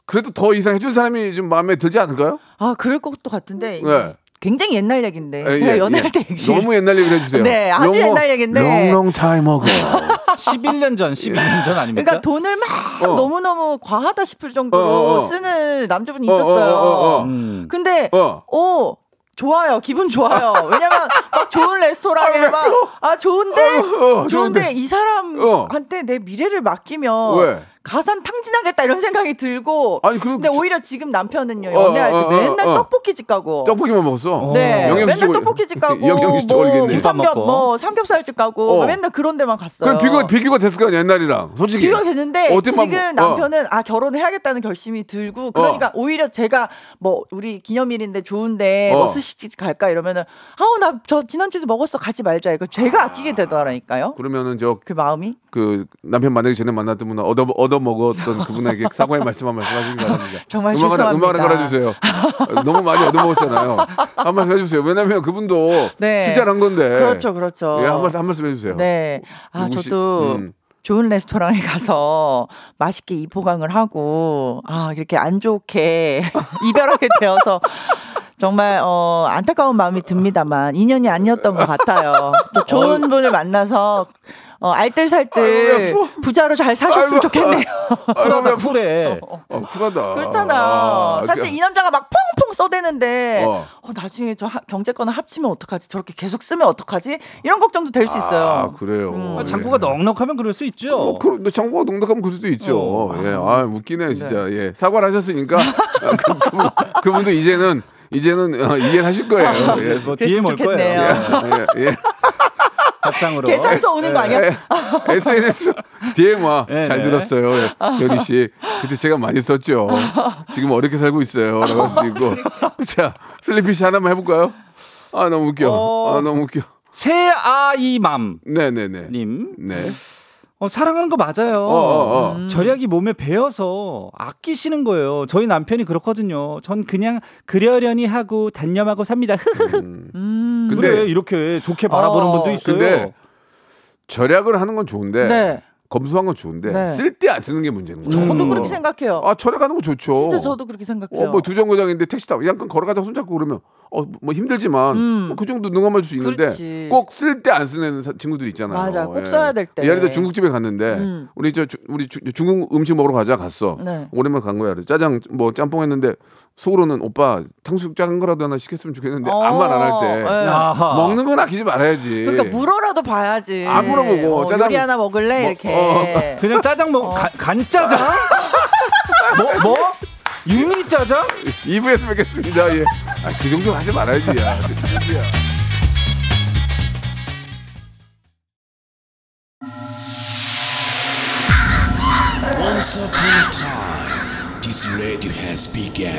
S1: 그래도 더 이상 해준 사람이 좀 마음에 들지 않을까요?
S2: 아, 그럴 것도 같은데.
S1: 네.
S2: 굉장히 옛날 얘기인데.
S1: 예,
S2: 제가
S1: 예,
S2: 연애할
S1: 예.
S2: 때 얘기.
S1: 너무 옛날 얘기를 해주세요.
S2: 네, 아주
S1: long,
S2: 옛날 얘기인데.
S1: long, long time ago.
S4: 11년 전, 12년 전 아닙니까?
S2: 그러니까 돈을 막
S1: 어.
S2: 너무너무 과하다 싶을 정도로
S1: 어, 어, 어.
S2: 쓰는 남자분이
S1: 어, 어,
S2: 있었어요.
S1: 어, 어, 어.
S4: 음.
S2: 근데
S1: 어.
S2: 오 좋아요 기분 좋아요 왜냐면 막 좋은 레스토랑에 막 아 좋은데
S1: 어, 어,
S2: 좋은데
S1: 좋은데.
S2: 이 사람한테 내 미래를 맡기면
S1: 왜?
S2: 가산 탕진하겠다 이런 생각이 들고
S1: 아니, 그럼
S2: 근데
S1: 저-
S2: 오히려 지금 남편은요
S1: 어,
S2: 연애할 때
S1: 어, 어,
S2: 맨날
S1: 어.
S2: 떡볶이집 가고
S1: 떡볶이만 먹었어.
S2: 네,
S1: 영양식
S2: 맨날
S1: 쪽-
S2: 떡볶이집 가고 뭐. 삼겹. 뭐 삼겹살집 가고
S1: 어.
S2: 맨날 그런 데만 갔어요.
S1: 그럼 비교 비교가 됐을 거 아니야 옛날이랑 솔직히.
S2: 비교가 됐는데 지금
S1: 어.
S2: 남편은 아 결혼을 해야겠다는 결심이 들고 그러니까 오히려 제가 뭐 우리 기념일인데 좋은데
S1: 어.
S2: 뭐 스시집 갈까 이러면은 아우 나 저 지난주에도 먹었어 가지 말자 이거 제가 아끼게 되더라니까요.
S1: 그러면은 저
S2: 그 마음이
S1: 그 남편 만나기 전에 만났던 분 얻어 얻어 먹었던 그분에게 사과의 말씀 한 말씀 하시기 바랍니다.
S2: 정말
S1: 음악
S2: 죄송합니다.
S1: 음악 하나 깔아주세요. 너무 많이 얻어 먹었잖아요. 한 말씀 해주세요. 왜냐면 그분도
S2: 네.
S1: 투자를 한 건데.
S2: 그렇죠 그렇죠.
S1: 예, 한 말씀 한 말씀 해주세요.
S2: 네. 아,
S1: 누구시-
S2: 저도
S1: 음.
S2: 좋은 레스토랑에 가서 맛있게 이 포강을 하고, 아, 이렇게 안 좋게 이별하게 되어서 정말, 어, 안타까운 마음이 듭니다만, 인연이 아니었던 것 같아요. 또 좋은 분을 만나서, 어, 알뜰살뜰 부자로 잘 사셨으면
S1: 아이고,
S2: 좋겠네요.
S4: 쿨하다, 쿨해.
S1: 어, 쿨하다.
S2: 그렇잖아.
S1: 아,
S2: 사실
S1: 그-
S2: 이 남자가 막 펑펑 써대는데,
S1: 어.
S2: 어. 나중에 저 하- 경제권을 합치면 어떡하지? 저렇게 계속 쓰면 어떡하지? 이런 걱정도 될 수 있어요.
S1: 아, 그래요.
S2: 음.
S4: 아, 장구가 넉넉하면 그럴 수 있죠.
S1: 어, 그, 장구가 농락하면 그럴 수도 있죠.
S4: 어.
S1: 예, 아 웃기네 진짜. 예, 사과를 하셨으니까 아, 그, 그분, 그분도 이제는 이제는 어, 이해를 하실 거예요. 예.
S4: 뭐 뒤에 몰 거예요.
S1: 예, 예, 예.
S4: 답장으로.
S2: 계산서 오는 거 아니야?
S1: SNS DM 와.
S4: 네,
S1: 잘
S4: 네.
S1: 들었어요. 별이 씨. 그때 제가 많이 썼죠. 지금 어렵게 살고 있어요. 라고 할 수 있고. 자, 슬리피 씨 하나만 해볼까요? 아, 너무 웃겨.
S4: 어.
S1: 아, 너무 웃겨.
S4: 새아이맘님.
S1: 네네네. 네.
S4: 어, 사랑하는 거 맞아요.
S1: 어, 어, 어.
S4: 음. 절약이 몸에 배어서 아끼시는 거예요. 저희 남편이 그렇거든요. 전 그냥 그려려니 하고 단념하고 삽니다.
S2: 음.
S1: 근데-
S4: 그래 이렇게 좋게 바라보는
S2: 어,
S4: 분도 있어요.
S1: 절약을 하는 건 좋은데
S2: 네.
S1: 검소한 건 좋은데
S2: 네.
S1: 쓸 때 안 쓰는 게 문제인 거예요.
S2: 저도 그렇게 생각해요.
S1: 아, 절약하는 거 좋죠.
S2: 진짜 저도 그렇게 생각해요.
S1: 어, 뭐 두정거장인데 택시 타고 잠깐 걸어가다 손잡고 그러면 어, 뭐 힘들지만
S2: 음.
S1: 뭐 그 정도 능감할 수 있는데
S2: 그렇지.
S1: 꼭쓸 때 안 쓰는 사- 친구들 있잖아요.
S2: 맞아, 꼭 써야 될 때.
S1: 예를 들어 중국집에 갔는데
S2: 음.
S1: 우리 저 주- 우리 주- 중국 음식 먹으러 가자 갔어.
S2: 네.
S1: 오랜만에 간 거야. 짜장 뭐 짬뽕 했는데 속으로는 오빠 탕수육 작은 거라도 하나 시켰으면 좋겠는데
S2: 어,
S1: 아무 말 안 할때
S2: 네.
S1: 먹는 건 아끼지 말아야지.
S2: 그러니까 물어라도 봐야지.
S1: 안 물어보고
S2: 어,
S1: 짜장-
S2: 요리 하나 먹을래
S1: 뭐,
S2: 이렇게.
S4: 그냥 짜장 먹 간- 간짜장? 뭐 뭐? 유니 짜장?
S1: 2부에서 뵙겠습니다. 예. 아, 그 정도 하지 말아야지. 야. 그 정도야.
S5: Once upon a time, this radio has begun.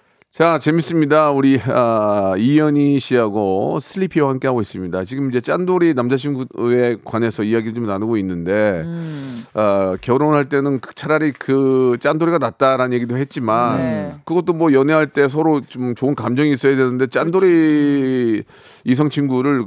S1: 자, 재밌습니다. 우리 아, 이현희 씨하고 슬리피와 함께 하고 있습니다. 지금 이제 짠돌이 남자친구에 관해서 이야기를 좀 나누고 있는데 아, 결혼할 때는 그- 차라리 그 짠돌이가 낫다라는 얘기도 했지만
S2: 네.
S1: 그것도 뭐 연애할 때 서로 좀 좋은 감정이 있어야 되는데 짠돌이 이성 친구를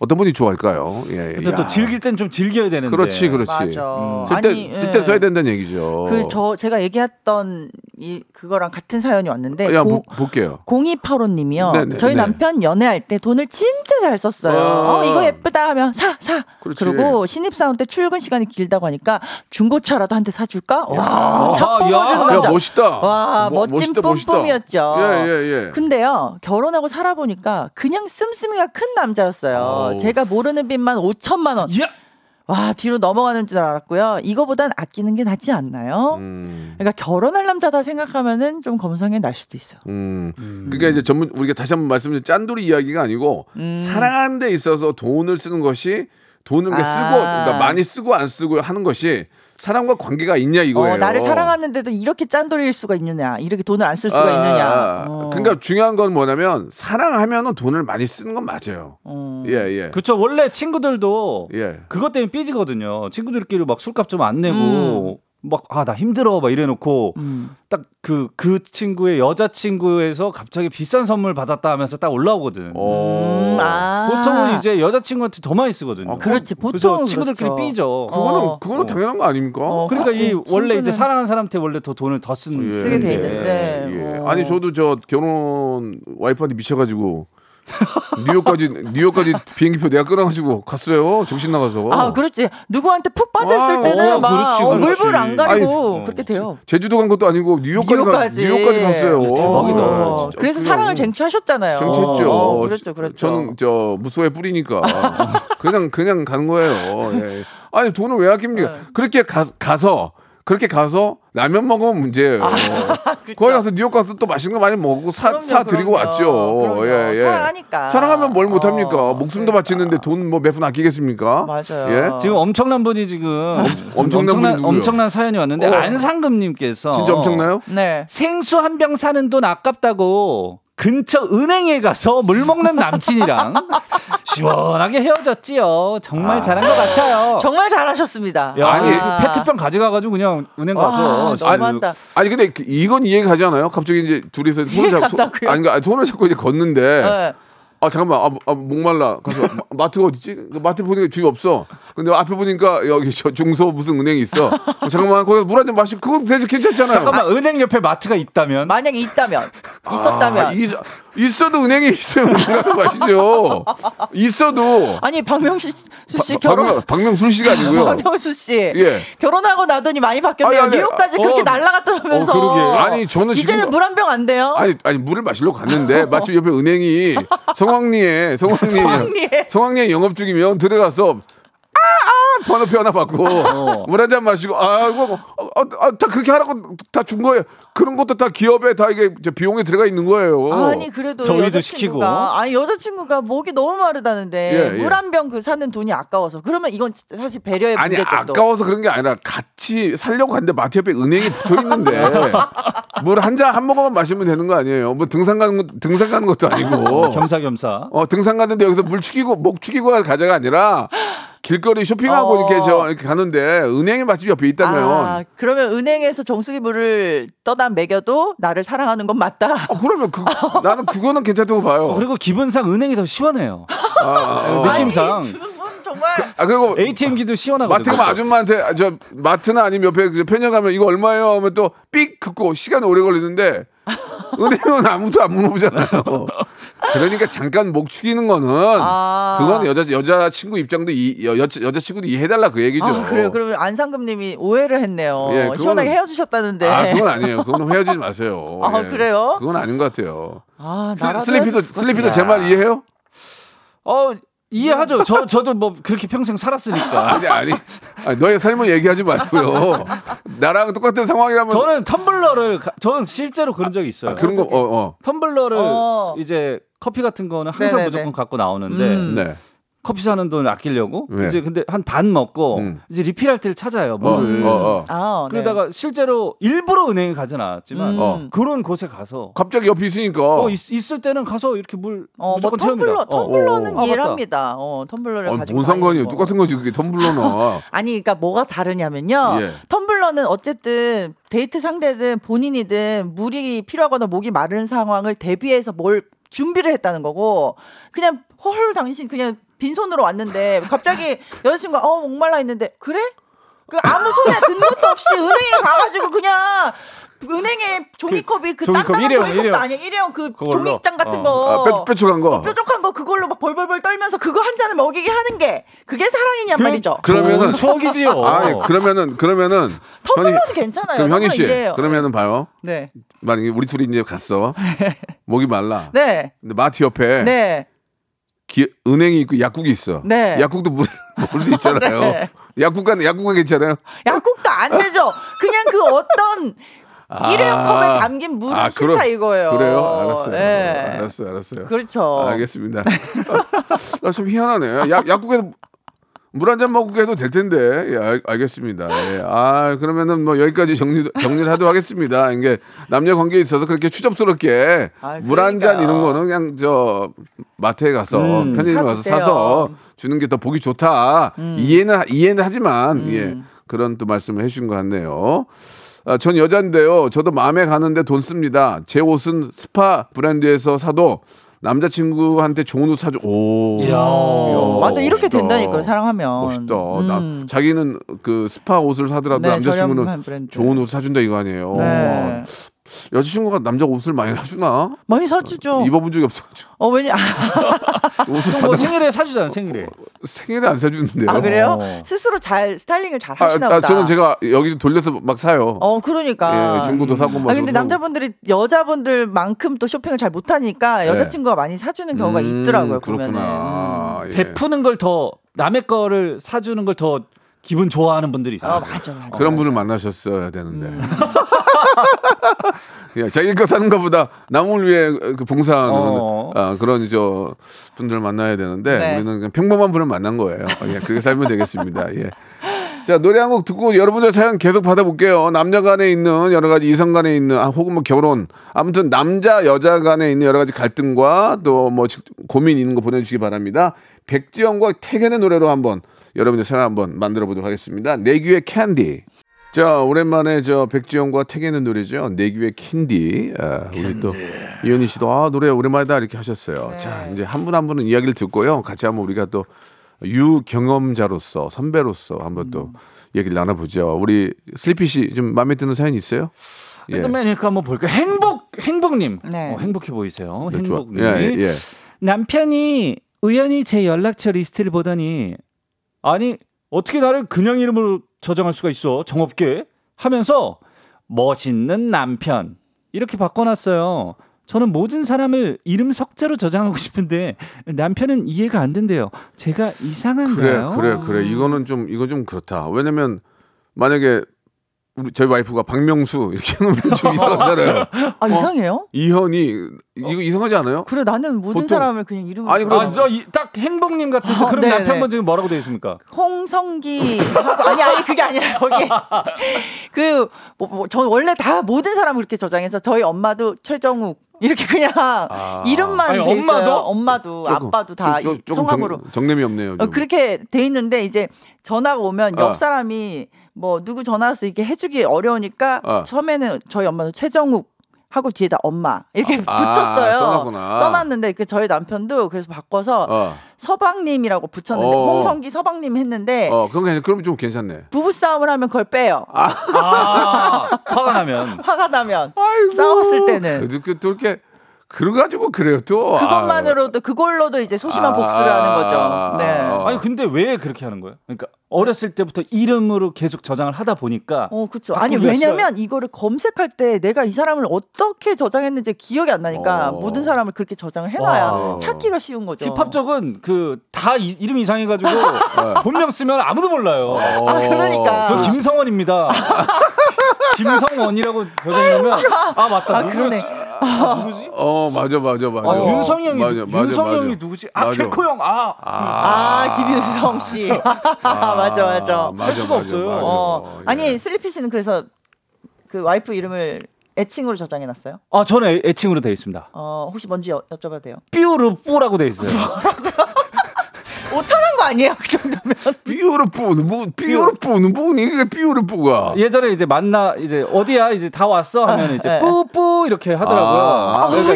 S1: 어떤 분이 좋아할까요? 예, 예.
S4: 근데 또
S1: 야.
S4: 즐길 땐 좀 즐겨야 되는데.
S1: 그렇지, 그렇지.
S2: 맞아.
S1: 쓸때
S2: 아니,
S1: 쓸때
S2: 예.
S1: 써야 된다는 얘기죠.
S2: 그 저 제가 얘기했던 이 그거랑 같은 사연이 왔는데
S1: 야,
S2: 고,
S1: 보- 볼게요.
S2: 0285님이요.
S1: 네네,
S2: 저희
S1: 네.
S2: 남편 연애할 때 돈을 진짜 잘 썼어요.
S1: 아.
S2: 어, 이거 예쁘다 하면 사, 사.
S1: 그렇지.
S2: 리고 신입사원 때 출근 시간이 길다고 하니까 중고차라도 한 대 사줄까? 와,
S4: 야.
S2: 차
S4: 야.
S2: 뽑아주는
S1: 야,
S2: 남자.
S1: 멋있다.
S2: 와,
S1: 뭐,
S2: 멋진
S1: 멋있다.
S2: 뿜뿜이었죠.
S1: 예, 예, 예.
S2: 근데요, 결혼하고 살아보니까 그냥 씀씀이가 큰 남자였어요.
S1: 아 우.
S2: 제가 모르는 빚만 5천만 원.
S4: 야!
S2: 와, 뒤로 넘어가는 줄 알았고요. 이거보단 아끼는 게 낫지 않나요?
S1: 음.
S2: 그러니까 결혼할 남자다 생각하면은 좀 검성에 날 수도 있어.
S1: 음. 그러니까 이제 전문 우리가 다시 한번 말씀드린 짠돌이 이야기가 아니고
S2: 음.
S1: 사랑하는 데 있어서 돈을 쓰는 것이 돈을 그러니까
S2: 아.
S1: 쓰고 그러니까 많이 쓰고 안 쓰고 하는 것이 사람과 관계가 있냐 이거예요.
S2: 어, 나를 사랑하는데도 이렇게 짠돌일 수가 있느냐, 이렇게 돈을 안 쓸 수가
S1: 아,
S2: 있느냐.
S1: 아, 아.
S2: 어.
S1: 그러니까 중요한 건 뭐냐면 사랑하면은 돈을 많이 쓰는 건 맞아요.
S2: 어.
S1: 예, 예.
S4: 그쵸 원래 친구들도
S1: 예.
S4: 그것 때문에 삐지거든요. 친구들끼리 막 술값 좀 안 내고
S2: 음.
S4: 막 아 나 힘들어 막 이래놓고 딱그 그 친구의 여자 친구에서 갑자기 비싼 선물 받았다 하면서 딱 올라오거든.
S1: 어.
S2: 음, 아.
S4: 보통은 이제 여자 친구한테 더 많이 쓰거든요.
S1: 아,
S2: 그렇지,
S4: 그래서
S2: 보통은
S4: 친구들끼리
S2: 그렇죠.
S4: 삐져.
S1: 그거는
S2: 어.
S1: 그거는 당연한 거 아닙니까?
S2: 어,
S4: 그러니까
S2: 그렇지.
S4: 이 원래 이제
S2: 친구는-
S4: 사랑하는 사람한테 원래 더 돈을 더 쓰는
S1: 예.
S2: 쓰게 돼
S1: 예.
S2: 있는데.
S1: 예.
S2: 어.
S1: 아니 저도 저 결혼 와이프한테 미쳐가지고 뉴욕까지 뉴욕까지 비행기표 내가 끊어가지고 갔어요. 정신 나가서.
S2: 아, 그렇지. 누구한테 푹 빠졌을
S1: 아,
S2: 때는
S1: 어,
S2: 막
S1: 그렇지,
S2: 어. 물불 안 가리고
S1: 아니,
S2: 그렇게 돼요.
S1: 제주도 간 것도 아니고 뉴욕까지
S2: 뉴욕까지.
S1: 가, 뉴욕까지 갔어요.
S4: 대박이다.
S2: 어,
S1: 진짜
S2: 그래서 사랑을 쟁취하셨잖아요.
S1: 쟁취했죠.
S2: 어, 그렇죠, 그렇죠.
S1: 저는 저 무소의 뿌리니까 그냥 그냥 가는 거예요. 예. 아니 돈을 왜 아낍니까?
S2: 네.
S1: 그렇게 가, 가서 그렇게 가서 라면 먹으면 문제예요. 거기 가서 뉴욕 가서 또 맛있는 거 많이 먹고 사,
S2: 아, 그럼요,
S1: 사 드리고
S2: 그럼요.
S1: 왔죠.
S2: 그럼요.
S1: 예, 예.
S2: 사랑하니까.
S1: 사랑하면 뭘 못합니까?
S2: 어,
S1: 목숨도
S2: 그러니까.
S1: 바치는데 돈 뭐 몇 푼 아끼겠습니까?
S2: 맞아요.
S1: 예?
S4: 지금 엄청난 분이 지금
S1: 엄청난 분이 누구요?
S4: 엄청난 사연이 왔는데
S1: 어.
S4: 안상금님께서
S1: 진짜 엄청나요?
S2: 네.
S4: 생수 한 병 사는 돈 아깝다고 근처 은행에 가서 물 먹는 남친이랑 시원하게 헤어졌지요. 정말 잘한 것 같아요.
S2: 정말 잘하셨습니다.
S4: 야,
S1: 아니,
S4: 아니 페트병 가져가가지고 그냥 은행 가서
S2: 와, 너무한다.
S1: 아니 근데 그- 이건 이해가지 않아요? 갑자기 이제 둘이서 손을 잡고 손-? 아니 그러니까 손을 잡고 이제 걷는데
S2: 네.
S1: 아 잠깐만 아, 아, 목말라 가서 마- 마트가 어디지? 그 마트 보니까 주인 없어. 근데 앞에 보니까 여기 저 중소 무슨 은행이 있어. 어, 잠깐만 거기서 물 한 잔 마시고 그건 대체 괜찮잖아요.
S4: 잠깐만 은행 옆에 마트가 있다면
S2: 만약에 있다면 있었다면.
S1: 아, 있, 있어도 은행에 있어요. 은행에 마시죠. 있어도.
S2: 아니 박명수 씨
S1: 바-
S2: 결혼
S1: 박명, 박명순 씨가 아니고요.
S2: 박명수 씨
S1: 예.
S2: 결혼하고 나더니 많이 바뀌었네요.
S1: 아니, 아니,
S2: 뉴욕까지
S1: 어,
S2: 그렇게 날라갔다면서.
S4: 어, 그러게.
S1: 아니, 저는
S2: 이제는 물 한 병 안 돼요.
S1: 아니, 아니 물을 마시러 갔는데 마침 옆에 은행이 성 황리에 성황리에
S2: 성황리에.
S1: 성황리에 영업 중이면 들어가서 아 아 번호표 하나 받고 물한잔 마시고 아이고 어, 어, 아, 다 그렇게 하라고 다 준 거예요. 그런 것도 다 기업에 다 이게 이제 비용에 들어가 있는 거예요.
S2: 아니 그래도
S4: 저희도
S2: 여자친구가
S4: 시키고.
S2: 아니 여자친구가 목이 너무 마르다는데
S1: 예, 예.
S2: 물한 병 그 사는 돈이 아까워서 그러면 이건 사실 배려의
S1: 아니
S2: 문제죠. 또.
S1: 아까워서 그런 게 아니라 같이 살려고 하는데 마트 옆에 은행이 붙어 있는데 물 한잔한 모금만 마시면 되는 거 아니에요? 뭐 등산 가는 거, 등산 가는 것도 아니고
S4: 겸사겸사.
S1: 어 등산 갔는데 여기서 물 축이고 목 축이고 가자가 아니라 길거리 쇼핑하고
S2: 어.
S1: 이렇게 저 이렇게 가는데 은행의 맛집 옆에 있다면
S2: 아, 그러면 은행에서 정수기 물을 떠다 먹여도 나를 사랑하는 건 맞다.
S1: 어, 그러면 그 나는 그거는 괜찮다고 봐요.
S4: 어, 그리고 기분상 은행이 더 시원해요.
S1: 아, 아, 아.
S4: 느낌상.
S2: 아니, 두분 정말
S1: 아 그리고
S4: ATM기도 시원하거든요.
S1: 마트 가면 아줌마한테 아, 저 마트나 아니면 옆에 그 편의점 가면 이거 얼마예요 하면 또 삑 긋고 시간이 오래 걸리는데 은행은 아무도 안 물어보잖아요. 그러니까 잠깐 목 축이는 거는
S2: 아.
S1: 그건 여자 여자 친구 입장도 이 여, 여자 친구도 이해해달라 그 얘기죠.
S2: 아, 그래요. 그러면 안상금님이 오해를 했네요.
S1: 예, 그거는-
S2: 시원하게 헤어지셨다는데.
S1: 아 그건 아니에요. 그건 헤어지지 마세요.
S2: 아,
S1: 예.
S2: 그래요?
S1: 그건 아닌 것 같아요.
S2: 아,
S1: 슬- 슬리피도 슬리피도. 제 말 이해해요?
S4: 어 이해하죠. 저 저도 뭐 그렇게 평생 살았으니까.
S1: 아니 아니 아니, 너의 삶을 얘기하지 말고요. 나랑 똑같은 상황이라면
S4: 저는 텀블러를 가- 저는 실제로 그런 적이 있어요.
S1: 아, 그런 거 어 어.
S4: 텀블러를
S2: 어.
S4: 이제 커피 같은 거는 항상
S2: 네네네.
S4: 무조건 갖고 나오는데
S2: 음.
S1: 네.
S4: 커피 사는 돈 아끼려고
S1: 네.
S4: 이제 근데 한 반 먹고
S1: 음.
S4: 이제 리필할 때를 찾아요
S1: 어,
S4: 물을.
S1: 어, 어.
S2: 아, 네.
S4: 그러다가 실제로 일부러 은행에 가진 않았지만
S2: 음.
S1: 어.
S4: 그런 곳에 가서
S1: 갑자기 옆에 있으니까
S4: 어, 있, 을 때는 가서 이렇게 물
S2: 어, 뭐
S4: 무조건
S2: 텀블러,
S4: 채웁니다. 어.
S2: 텀블러는
S4: 어.
S2: 이해를
S4: 아, 맞다.
S2: 합니다. 어, 텀블러를
S1: 어,
S2: 가지고
S1: 뭔 상관이에요? 똑같은 거지 그게 텀블러나.
S2: 아니, 그러니까 뭐가 다르냐면요.
S1: 예.
S2: 텀블러는 어쨌든 데이트 상대든 본인이든 물이 필요하거나 목이 마른 상황을 대비해서 뭘 준비를 했다는 거고 그냥 헐 당신 그냥 빈손으로 왔는데 갑자기 여자친구가 어 목말라 있는데 그래? 그 아무 소리 듣는 것도 없이 은행에 가가지고 그냥 은행에 종이컵이 그,
S4: 종이컵
S2: 단단한
S4: 일회용,
S2: 종이컵도
S4: 일회용.
S2: 아니야 일회용 그
S4: 그걸로.
S2: 종이장 같은
S4: 어.
S2: 거
S1: 아, 뾰, 뾰족한 거.
S2: 뾰족한 거 그걸로 막 벌벌벌 떨면서 그거 한 잔을 먹이게 하는 게 그게 사랑이냔
S4: 그-
S2: 말이죠.
S1: 그러면은
S4: 좋은 추억이지요.
S1: 아, 그러면은 그러면은
S2: 텀블러는 괜찮아요.
S1: 그럼 현희 씨,
S2: 이해해요.
S1: 그러면은 봐요.
S2: 네.
S1: 만약에 우리 둘이 이제 갔어. 목이 말라.
S2: 네.
S1: 근데 마트 옆에
S2: 네.
S1: 기- 은행이 있고 약국이 있어.
S2: 네.
S1: 약국도 물, 먹을 수 있잖아요.
S2: 네.
S1: 약국간 약국간 괜찮아요.
S2: 약국도 안 되죠. 그냥 그 어떤 일회용 컵에 담긴 물은
S1: 아,
S2: 싫다
S1: 그럼-
S2: 이거예요.
S1: 그래요? 알았어요.
S2: 네.
S1: 알았어요. 알았어요.
S2: 그렇죠.
S1: 알겠습니다. 아, 좀 희한하네. 약, 약국에서 물 한 잔 먹고 해도 될 텐데. 예, 알, 알겠습니다. 예. 아, 그러면은 뭐 여기까지 정리, 정리를 하도록 하겠습니다. 이게 남녀 관계에 있어서 그렇게 추접스럽게
S2: 아,
S1: 물한 잔. 이런 거는 그냥 저 마트에 가서
S4: 음,
S1: 편의점 가서
S2: 사주세요. 음.
S1: 사서 주는 게 더 보기 좋다. 이해는, 이해는 하지만, 예. 그런 또 말씀을 해주신 것 같네요. 아, 전 여자인데요. 저도 마음에 가는데 돈 씁니다. 제 옷은 스파 브랜드에서 사도 남자친구한테 좋은 옷 사줘. 오.
S4: 이야.
S2: 어, 맞아 이렇게
S1: 멋있다.
S2: 된다니까요 사랑하면.
S1: 멋있다.
S2: 음.
S1: 나, 자기는 그 스파 옷을 사더라도
S2: 네,
S1: 남자친구는. 좋은 옷 사준다 이거 아니에요.
S2: 네.
S1: 여자친구가 남자 옷을 많이 사주나?
S2: 많이 사주죠.
S1: 입어본 적이 없어가지고
S2: 어 왜냐?
S1: 옷을
S4: 뭐
S1: 받아
S4: 생일에 사주잖아 생일에.
S1: 생일에 안 사주는데요.
S2: 아 그래요?
S4: 어.
S2: 스스로 잘 스타일링을 잘
S1: 아,
S2: 하시나
S1: 아,
S2: 보다.
S1: 저는 제가 여기서 돌려서 막 사요.
S2: 어 그러니까.
S1: 예, 중고도 사고 막
S2: 아 근데. 남자분들이 여자분들만큼 또 쇼핑을 잘 못하니까 여자친구가 많이 사주는 경우가
S1: 네. 음,
S2: 있더라고요.
S1: 그렇구나.
S2: 보면은. 음.
S1: 예.
S4: 베푸는 걸 더 남의 거를 사주는 걸 더 기분 좋아하는 분들이 있어요.
S2: 어 맞아 맞아.
S1: 그런 분을 만나셨어야 되는데.
S2: 음.
S1: 야, 자기 거 사는 것보다 남을 위해 그 봉사하는
S4: 어.
S1: 아, 그런 저 분들을 만나야 되는데
S2: 네.
S1: 우리는 그냥 평범한 분을 만난 거예요. 예, 그렇게 살면 되겠습니다. 예. 자 노래 한 곡 듣고 여러분들 사연 계속 받아볼게요. 남녀 간에 있는 여러 가지 이성 간에 있는 아, 혹은 뭐 결혼 아무튼 남자 여자 간에 있는 여러 가지 갈등과 또 뭐 고민 있는 거 보내주시기 바랍니다. 백지영과 태견의 노래로 한번 여러분들 사연 한번 만들어 보도록 하겠습니다. 내 귀에 캔디. 자 오랜만에 저 백지영과 택연의 노래죠. 내 귀에 캔디. 아, 우리 또 이현이 씨도 아 노래 오랜만이다 이렇게 하셨어요. 자 이제 한 분 한 분은 이야기를 듣고요. 같이 한번 우리가 또 유경험자로서 선배로서 한번 또 얘기를 나눠보죠. 우리 슬리피 씨 좀 마음에 드는 사연 있어요? 예.
S4: 또 매니까 한번 볼까. 행복 행복님,
S2: 네.
S4: 어, 행복해 보이세요.
S1: 네.
S4: 행복님.
S1: 예, 예.
S4: 남편이 우연히 제 연락처 리스트를 보더니 아니 어떻게 나를 그냥 이름으로 저장할 수가 있어 정없게 하면서 멋있는 남편 이렇게 바꿔놨어요. 저는 모든 사람을 이름 석자로 저장하고 싶은데 남편은 이해가 안 된대요. 제가
S1: 그래,
S4: 이상한가요?
S1: 그래, 그래. 이거는 좀 이거 좀 그렇다. 왜냐면 만약에 우리 저희 와이프가 박명수 이렇게 하면 좀 이상하잖아요.
S2: 아 이상해요?
S1: 이현이 이거 이상하지 않아요?
S2: 그래 나는 모든
S1: 보통-
S2: 사람을 그냥 이름으로
S1: 아니. 그럼-
S4: 아, 저딱 행복님 같은 데
S2: 어,
S4: 그럼
S2: 네네.
S4: 남편분 지금 뭐라고 되어 있습니까?
S2: 홍성기 하고 아니 아니 그게 아니라 거기 그 뭐, 뭐, 저 원래 다 모든 사람을 그렇게 저장해서 저희 엄마도 최정욱 이렇게 그냥 이름만
S4: 아니,
S2: 돼 있어요.
S4: 엄마도?
S2: 엄마도
S1: 조금-
S2: 아빠도 다
S1: 조-
S2: 이
S1: 조-
S2: 성함으로
S1: 정, 정냄이 없네요.
S2: 어,
S1: 좀.
S2: 그렇게 돼 있는데 이제 전화가 오면
S1: 어.
S2: 옆 사람이 뭐 누구 전화 왔어 이렇게 해주기 어려우니까
S1: 어.
S2: 처음에는 저희 엄마도 최정욱 하고 뒤에다 엄마 이렇게
S1: 아,
S2: 붙였어요.
S1: 써놨구나.
S2: 써놨는데 그 저희 남편도 그래서 바꿔서
S1: 어,
S2: 서방님이라고 붙였는데
S1: 어.
S2: 홍성기 서방님 했는데
S1: 어, 그건 그냥 그러면 좀 괜찮네.
S2: 부부 싸움을 하면 그걸 빼요.
S4: 아, 화가 나면
S2: 화가 나면 싸웠을 때는
S1: 그, 그, 또 이렇게 그래 가지고 그래요 또.
S2: 그것만으로도 그걸로도 이제 소심한
S1: 아.
S2: 복수를 하는 거죠. 네.
S1: 아.
S4: 아니 근데 왜 그렇게 하는 거예요? 그러니까 어렸을 때부터 이름으로 계속 저장을 하다 보니까
S2: 어, 그렇죠. 아니 왜냐면 이거를 검색할 때 내가 이 사람을 어떻게 저장했는지 기억이 안 나니까
S1: 어.
S2: 모든 사람을 그렇게 저장을 해놔야
S4: 와.
S2: 찾기가 쉬운 거죠.
S4: 힙합 쪽은 그 다 이름 이상해가지고 본명 쓰면 아무도 몰라요.
S2: 아 그러니까.
S4: 저 김성원입니다. 김성원이라고 저장하면 아 맞다
S2: 아,
S4: 누구
S2: 그러네.
S4: 아, 누구지?
S1: 어 맞아 맞아 맞아.
S4: 아, 윤성이 형이
S1: 맞아,
S4: 누,
S1: 맞아,
S4: 윤성이
S1: 맞아.
S4: 형이 누구지? 아
S1: 맞아.
S4: 개코 형. 아,
S2: 아 김윤성 씨. 맞아 맞아.
S1: 맞아,
S4: 수가
S1: 맞아,
S4: 없어요.
S1: 맞아.
S2: 어.
S1: 예.
S2: 아니 슬리피 씨는 그래서 그 와이프 이름을 애칭으로 저장해 놨어요?
S4: 아 저는 애, 애칭으로 되어 있습니다.
S2: 어 혹시 뭔지 여, 여쭤봐도 돼요?
S4: 삐우르 뿌라고 되어 있어요.
S2: 아니에요 그 정도면?
S1: 삐오르뿌 뭐 삐오르뿌는 뭐니 이게 삐오르뿌가.
S4: 예전에 이제 만나 이제 어디야 이제 다 왔어 하면 이제
S2: 네.
S4: 뿌뿌 이렇게 하더라고요.
S1: 아,
S4: 그러니까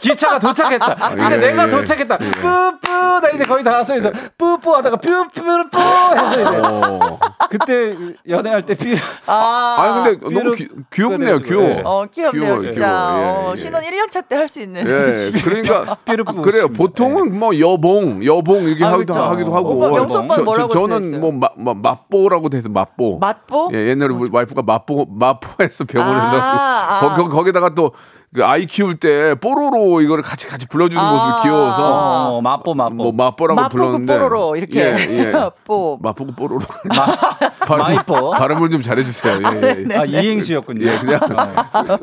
S4: 기, 차가 도착했다. 이제
S1: 예,
S4: 내가
S1: 예.
S4: 도착했다. 뿌뿌 나 이제 거의 다 왔어. 그래서 뿌뿌 하다가 뾰뾰뿌 해서 이제
S1: 어.
S4: 그때 연애할 때 삐.
S2: 아,
S1: 아니 근데 너무 귀, 귀엽네요 귀여워.
S4: 예.
S2: 어 귀엽네요 진짜.
S1: 귀여워. 예,
S2: 어,
S1: 예.
S2: 신혼 1년차 때 할 수 있는.
S1: 예, 그러니까 그래요. 보통은 뭐 여봉, 여봉 이렇게
S2: 아,
S1: 하기도,
S2: 그렇죠.
S1: 하기도 하고.
S2: 오빠, 명수 오빠는
S1: 저-
S2: 뭐라고
S1: 저, 는
S2: 됐어요?
S1: 뭐 마, 마, 맛보라고 돼서 맛보.
S2: 맛보?
S1: 예, 옛날에 우리 와이프가 맛보 맛보에서 병원에서
S2: 아,
S1: 거,
S2: 아.
S1: 거, 거기다가 또 그 아이 키울 때 뽀로로 이거를 같이 같이 불러주는
S2: 아.
S1: 모습이 귀여워서
S4: 어, 맛보 맛보.
S1: 뭐 맛보라고
S2: 맛보고
S1: 불렀는데
S2: 뽀로로 이렇게.
S1: 예, 예.
S2: 뽀.
S1: 맛보고 뽀로로
S4: 마이뽀.
S1: 발음을 좀 잘해주세요. 예, 예.
S4: 아 이행시였군요.
S1: 예, 그냥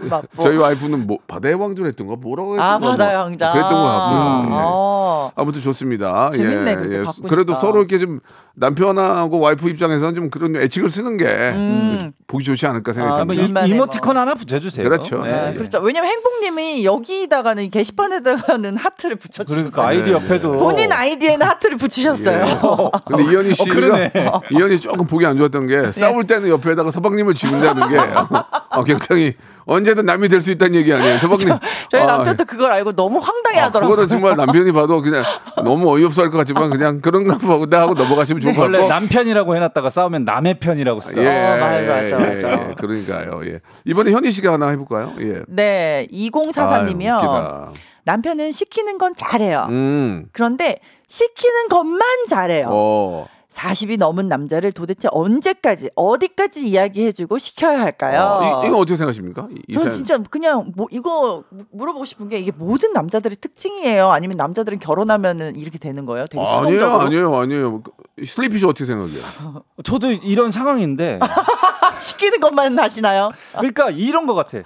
S2: 맛보.
S1: 저희 와이프는 뭐 바다의 왕조를 했던가 뭐라고 했던가
S2: 아 바다의 왕자.
S1: 그랬던 것 같고요. 예.
S2: 어.
S1: 아무튼 좋습니다.
S2: 재밌네,
S1: 예,
S2: 그렇게
S1: 예.
S2: 바꾸니까.
S1: 그래도 서로 이렇게 좀 남편하고 와이프 입장에서는 좀 그런 애칭을 쓰는 게 보기 좋지 않을까 생각이
S2: 아,
S1: 듭니다.
S2: 뭐 이-
S4: 이모티콘 하나 붙여주세요.
S1: 그렇죠.
S4: 네.
S1: 네,
S2: 그렇죠. 왜냐면 행복님이 여기다가는 이 게시판에다가는 하트를 붙여주셨어요.
S4: 그러니까 아이디 옆에도
S2: 본인 아이디에는 하트를 붙이셨어요.
S1: 근데 이현희 씨가
S4: 그러네.
S1: 이현희 씨 조금 보기 안 좋았던 게 싸울 때는 옆에다가 서방님을 지운다는 게 어, 굉장히 언제든 남이 될 수 있다는 얘기 아니에요. 서방님.
S2: 저 희
S1: 아,
S2: 남편도 그걸 알고 너무 황당해
S1: 아,
S2: 하더라고요.
S1: 그거는 정말 남편이 봐도 그냥 너무 어이없어 할 것 같지만 그냥 그런가 보다 하고 넘어가시면 좋을 것
S4: 원래
S1: 같고.
S4: 남편이라고 해놨다가 싸우면 남의 편이라고 써.
S1: 예,
S2: 어, 맞아, 맞아,
S1: 예,
S2: 맞아.
S1: 예, 그러니까요. 예. 이번에 현희 씨가 하나 해볼까요? 예.
S2: 네,
S1: 아유,
S2: 2044님이요.
S1: 웃기다.
S2: 남편은 시키는 건 잘해요.
S1: 음.
S2: 그런데 시키는 것만 잘해요.
S1: 어.
S2: 40이 넘은 남자를 도대체 언제까지 어디까지 이야기해주고 시켜야 할까요?
S1: 어, 이, 이건 어떻게 생각하십니까? 이-
S2: 저는. 진짜 그냥 뭐 이거 무- 물어보고 싶은 게 이게 모든 남자들의 특징이에요. 아니면 남자들은 결혼하면은 이렇게 되는 거예요? 되게
S1: 아니에요,
S2: 수동적으로
S1: 아니에요, 아니에요. 슬리피 씨 어떻게 생각해요?
S4: 저도 이런 상황인데
S2: 시키는 것만 하시나요?
S4: 그러니까 이런 것 같아.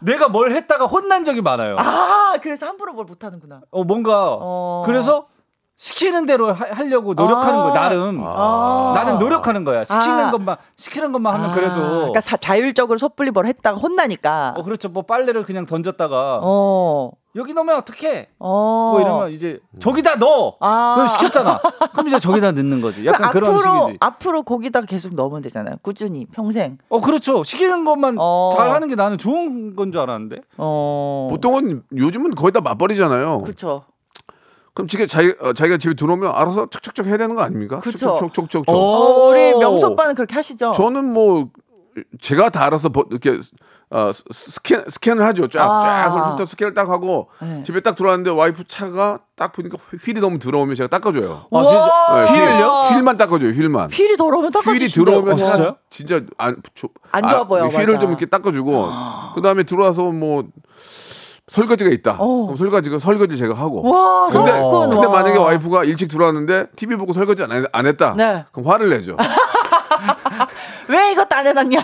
S4: 내가 뭘 했다가 혼난 적이 많아요.
S2: 아 그래서 함부로 뭘 못하는구나.
S4: 어 뭔가
S2: 어.
S4: 그래서 시키는 대로 하, 하려고 노력하는
S2: 아.
S4: 거야 나름.
S2: 아.
S4: 나는 노력하는 거야. 시키는
S2: 아.
S4: 것만 시키는 것만 하면
S2: 아,
S4: 그래도.
S2: 그러니까 사- 자율적으로 섣불리 뭘 했다가 혼나니까.
S4: 어 그렇죠. 뭐 빨래를 그냥 던졌다가
S2: 어.
S4: 여기 넣으면 어떡해?
S2: 어.
S4: 뭐 이러면 이제 저기다 넣어.
S2: 아.
S4: 그럼 시켰잖아. 그럼 이제 저기다 넣는 거지. 약간
S2: 그
S4: 그런
S2: 앞으로
S4: 식이지.
S2: 앞으로 거기다 계속 넣으면 되잖아요. 꾸준히 평생.
S4: 어 그렇죠. 시키는 것만
S2: 어.
S4: 잘 하는 게 나는 좋은 건 줄 알았는데.
S2: 어.
S1: 보통은 요즘은 거의 다 맞벌이잖아요.
S2: 그렇죠.
S1: 그럼 지가 자기 어, 자기가 집에 들어오면 알아서 척척척 해야 되는 거 아닙니까?
S2: 그쵸.
S1: 척척척척척.
S4: 어.
S2: 어, 우리 명수 오빠는 그렇게 하시죠.
S1: 저는 뭐 제가 다 알아서 버- 이렇게 어, 스- 스캔 스캔을 하죠. 쫙,
S2: 아.
S1: 쫙 스캔을 딱 하고
S2: 네.
S1: 집에 딱 들어왔는데 와이프 차가 딱 보니까 휠이 너무 더러우면 제가 닦아줘요.
S4: 아, 진짜?
S1: 네,
S4: 휠을요?
S1: 휠, 만 닦아줘요. 휠만.
S2: 휠이 더러우면 닦아주신대요.
S1: 휠이 더러우면
S4: 어,
S1: 차
S4: 진짜요?
S1: 진짜 안, 조,
S2: 안 좋아 보여,
S1: 휠을
S2: 맞아.
S1: 좀 이렇게 닦아주고 그 다음에 들어와서 뭐 설거지가 있다.
S2: 어.
S1: 그럼 설거지가 설거지 제가 하고.
S2: 와,
S1: 근데,
S2: 성군.
S1: 근데
S2: 와.
S1: 만약에 와이프가 일찍 들어왔는데 TV 보고 설거지 안, 했- 안 했다.
S2: 네.
S1: 그럼 화를 내죠.
S2: 왜 이것도 안 해놨냐?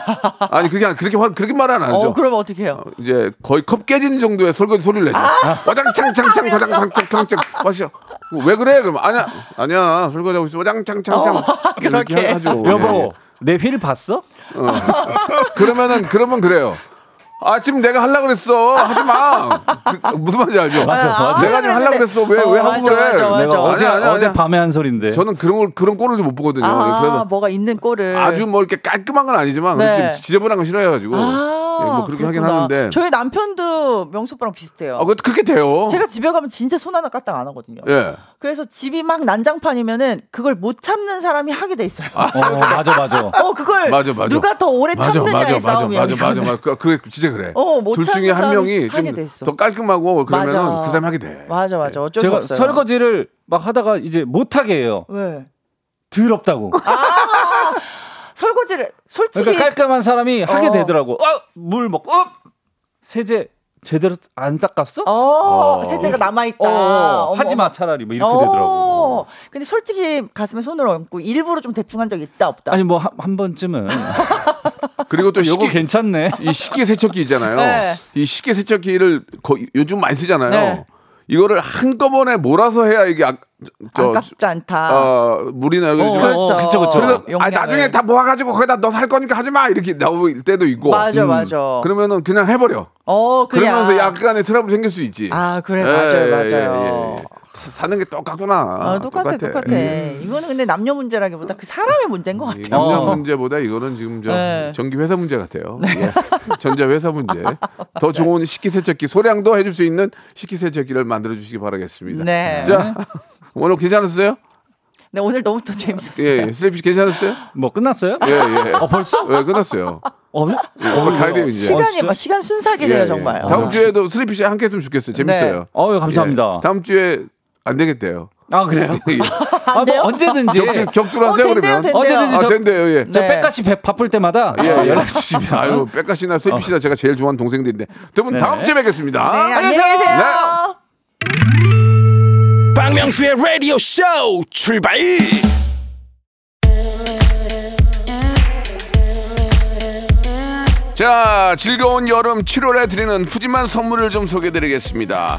S1: 아니 그게 안- 그렇게 화 그렇게 말안 하죠.
S2: 어, 그럼 어떻게 해요?
S1: 이제 거의 컵 깨지는 정도의 설거지 소리를 내죠. 와장창창창 와장창창창 마셔. 왜 그래? 그럼 아니야 아니야 설거지하고 있어 와장창창창 이렇게
S2: 그렇게.
S1: 하죠.
S4: 여보
S1: 예,
S4: 내휠 봤어?
S1: 예. 그러면은 그러면 그래요. 아 지금 내가 하려 그랬어 하지 마. 그, 무슨 말인지 알죠?
S4: 맞아, 맞아.
S1: 내가 지금 하려 그랬어 왜왜
S2: 어,
S1: 하고
S2: 맞아,
S1: 그래?
S2: 맞아, 맞아.
S4: 내가 어제
S1: 아니야,
S4: 어제
S1: 아니야.
S4: 밤에 한 소린데.
S1: 저는 그런 걸 그런 꼴을 못 보거든요.
S2: 아,
S1: 그래서
S2: 뭐가 있는 꼴을.
S1: 아주 뭐 이렇게 깔끔한 건 아니지만
S2: 네.
S1: 좀 지저분한 건 싫어해가지고
S2: 아,
S1: 예, 뭐 그렇게 하긴
S2: 그렇구나.
S1: 하는데.
S2: 저희 남편도 명수 오빠랑 비슷해요.
S1: 아, 그 그렇게 돼요.
S2: 제가 집에 가면 진짜 손 하나 까딱 안 하거든요.
S1: 예.
S2: 그래서 집이 막 난장판이면은 그걸 못 참는 사람이 하게 돼 있어요.
S4: 어, 맞아 맞아.
S2: 어 그걸
S1: 맞아, 맞아.
S2: 누가 더 오래
S1: 맞아,
S2: 참느냐의
S1: 맞아, 맞아,
S2: 싸움이야.
S1: 맞아, 맞아. 맞아. 그, 그게 진짜 그래.
S2: 어,
S1: 못둘 중에
S2: 참는
S1: 한
S2: 사람이
S1: 명이
S2: 하게 좀돼 있어.
S1: 더 깔끔하고 그러면은
S2: 맞아.
S1: 그 사람이 하게 돼.
S2: 맞아 맞아 어쩔
S4: 제가
S2: 수 없어요.
S4: 설거지를 막 하다가 이제 못 하게 해요.
S2: 왜?
S4: 더럽다고.
S2: 설거지를 솔직히
S4: 그러니까 깔끔한 사람이 하게
S2: 어.
S4: 되더라고. 어, 물 먹고 어! 세제 제대로 안 닦았어?
S2: 어, 세제가 남아 있다.
S4: 어, 하지 마 차라리 뭐 이렇게 되더라고.
S2: 근데 솔직히 가슴에 손을 얹고 일부러 좀 대충 한 적 있다 없다.
S4: 아니 뭐한 번쯤은
S1: 그리고 또
S4: 요거
S1: 식기,
S4: 괜찮네.
S1: 이 식기 세척기 있잖아요.
S2: 네.
S1: 이 식기 세척기를 거, 요즘 많이 쓰잖아요.
S2: 네.
S1: 이거를 한꺼번에 몰아서 해야 이게 아, 저,
S2: 아깝지 않다.
S1: 어, 물이나 여기
S4: 어,
S1: 좀
S2: 그렇죠.
S4: 그쵸, 그쵸.
S1: 그래서 아,
S2: 용량을.
S1: 나중에 다 모아가지고 거기다 너 살 거니까 하지 마 이렇게 나올 때도 있고.
S2: 맞아
S1: 음.
S2: 맞아.
S1: 그러면은 그냥 해버려.
S2: 어 그냥.
S1: 그러면서 약간의 트러블 생길 수 있지.
S2: 아 그래
S1: 예,
S2: 맞아요
S1: 예,
S2: 맞아요.
S1: 예, 예. 사는 게 똑같구나.
S2: 아, 똑같아 똑같아.
S1: 음.
S2: 이거는 근데 남녀 문제라기보다 그 사람의 문제인
S1: 것이
S2: 같아요.
S1: 남녀
S4: 어.
S1: 문제보다 이거는 지금 저
S2: 네.
S1: 전기 회사 문제 같아요. 예. 전자 회사 문제. 더 좋은 식기세척기 소량도 해줄 수 있는 식기세척기를 만들어 주시기 바라겠습니다.
S2: 네.
S1: 자 오늘 괜찮았어요?
S2: 네 오늘 너무 또 재밌었어요.
S1: 예, 예. 슬래피 씨 괜찮았어요?
S4: 뭐 끝났어요?
S1: 예, 예.
S4: 어 벌써?
S1: 예, 끝났어요.
S4: 어,
S1: 예, 오늘 가야 돼요 이제.
S2: 시간이
S4: 진짜?
S2: 막 시간 순삭이
S1: 예,
S2: 돼요
S1: 예.
S2: 정말.
S1: 다음
S2: 어.
S1: 주에도 슬래피 씨 함께 했으면 좋겠어요. 재밌어요.
S4: 어, 감사합니다.
S1: 예. 다음 주에 안 되겠대요.
S4: 아 그래요?
S1: 예.
S4: 아, 뭐 언제든지
S1: 격줄, 격줄 하세요
S2: 어, 된대요,
S1: 그러면.
S2: 된대요.
S4: 언제든지
S1: 아,
S4: 저-
S1: 된대요. 예.
S4: 저
S2: 네.
S4: 백가씨 배 바쁠 때마다
S1: 예,
S4: 어,
S1: 예.
S4: 연락 주시면.
S1: 아유, 백가 씨나 세피 씨나 제가 제일 좋아하는 동생들인데. 두분
S4: 네.
S1: 다음 주에 뵙겠습니다.
S2: 네, 안녕히 계세요.
S6: 박명수의 라디오 쇼 출발
S1: 자, 즐거운 여름 7월에 드리는 푸짐한 선물을 좀 소개드리겠습니다.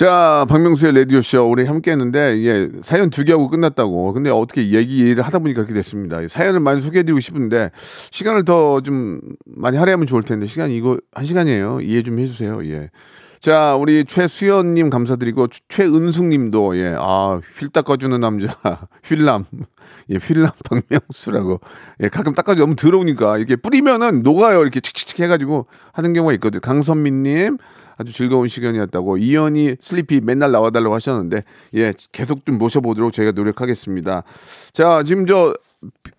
S1: 자, 박명수의 라디오쇼 우리 함께 했는데, 예, 사연 두 개 하고 끝났다고. 근데 어떻게 얘기를 하다 보니까 그렇게 됐습니다. 사연을 많이 소개해드리고 싶은데, 시간을 더 좀 많이 할애하면 좋을 텐데, 시간이 이거 한 시간이에요. 이해 좀 해주세요. 예. 자, 우리 최수연님 감사드리고, 최은숙님도, 예, 아, 휠 닦아주는 남자, 휠남. 예, 휠남 박명수라고. 예, 가끔 닦아주 너무 더러우니까, 이렇게 뿌리면은 녹아요. 이렇게 칙칙칙 해가지고 하는 경우가 있거든요. 강선민님, 아주 즐거운 시간이었다고 이현이 슬리피 맨날 나와달라고 하셨는데 예 계속 좀 모셔보도록 저희가 노력하겠습니다. 자 지금 저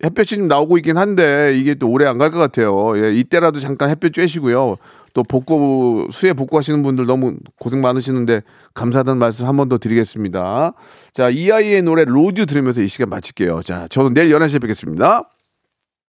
S1: 햇볕이 좀 나오고 있긴 한데 이게 또 오래 안 갈 것 같아요. 예 이때라도 잠깐 햇볕 쬐시고요. 또 복구 수해 복구하시는 분들 너무 고생 많으시는데 감사하다는 말씀 한 번 더 드리겠습니다. 자 이하이의 노래 Rose 들으면서 이 시간 마칠게요. 자 저는 내일 11시에 뵙겠습니다.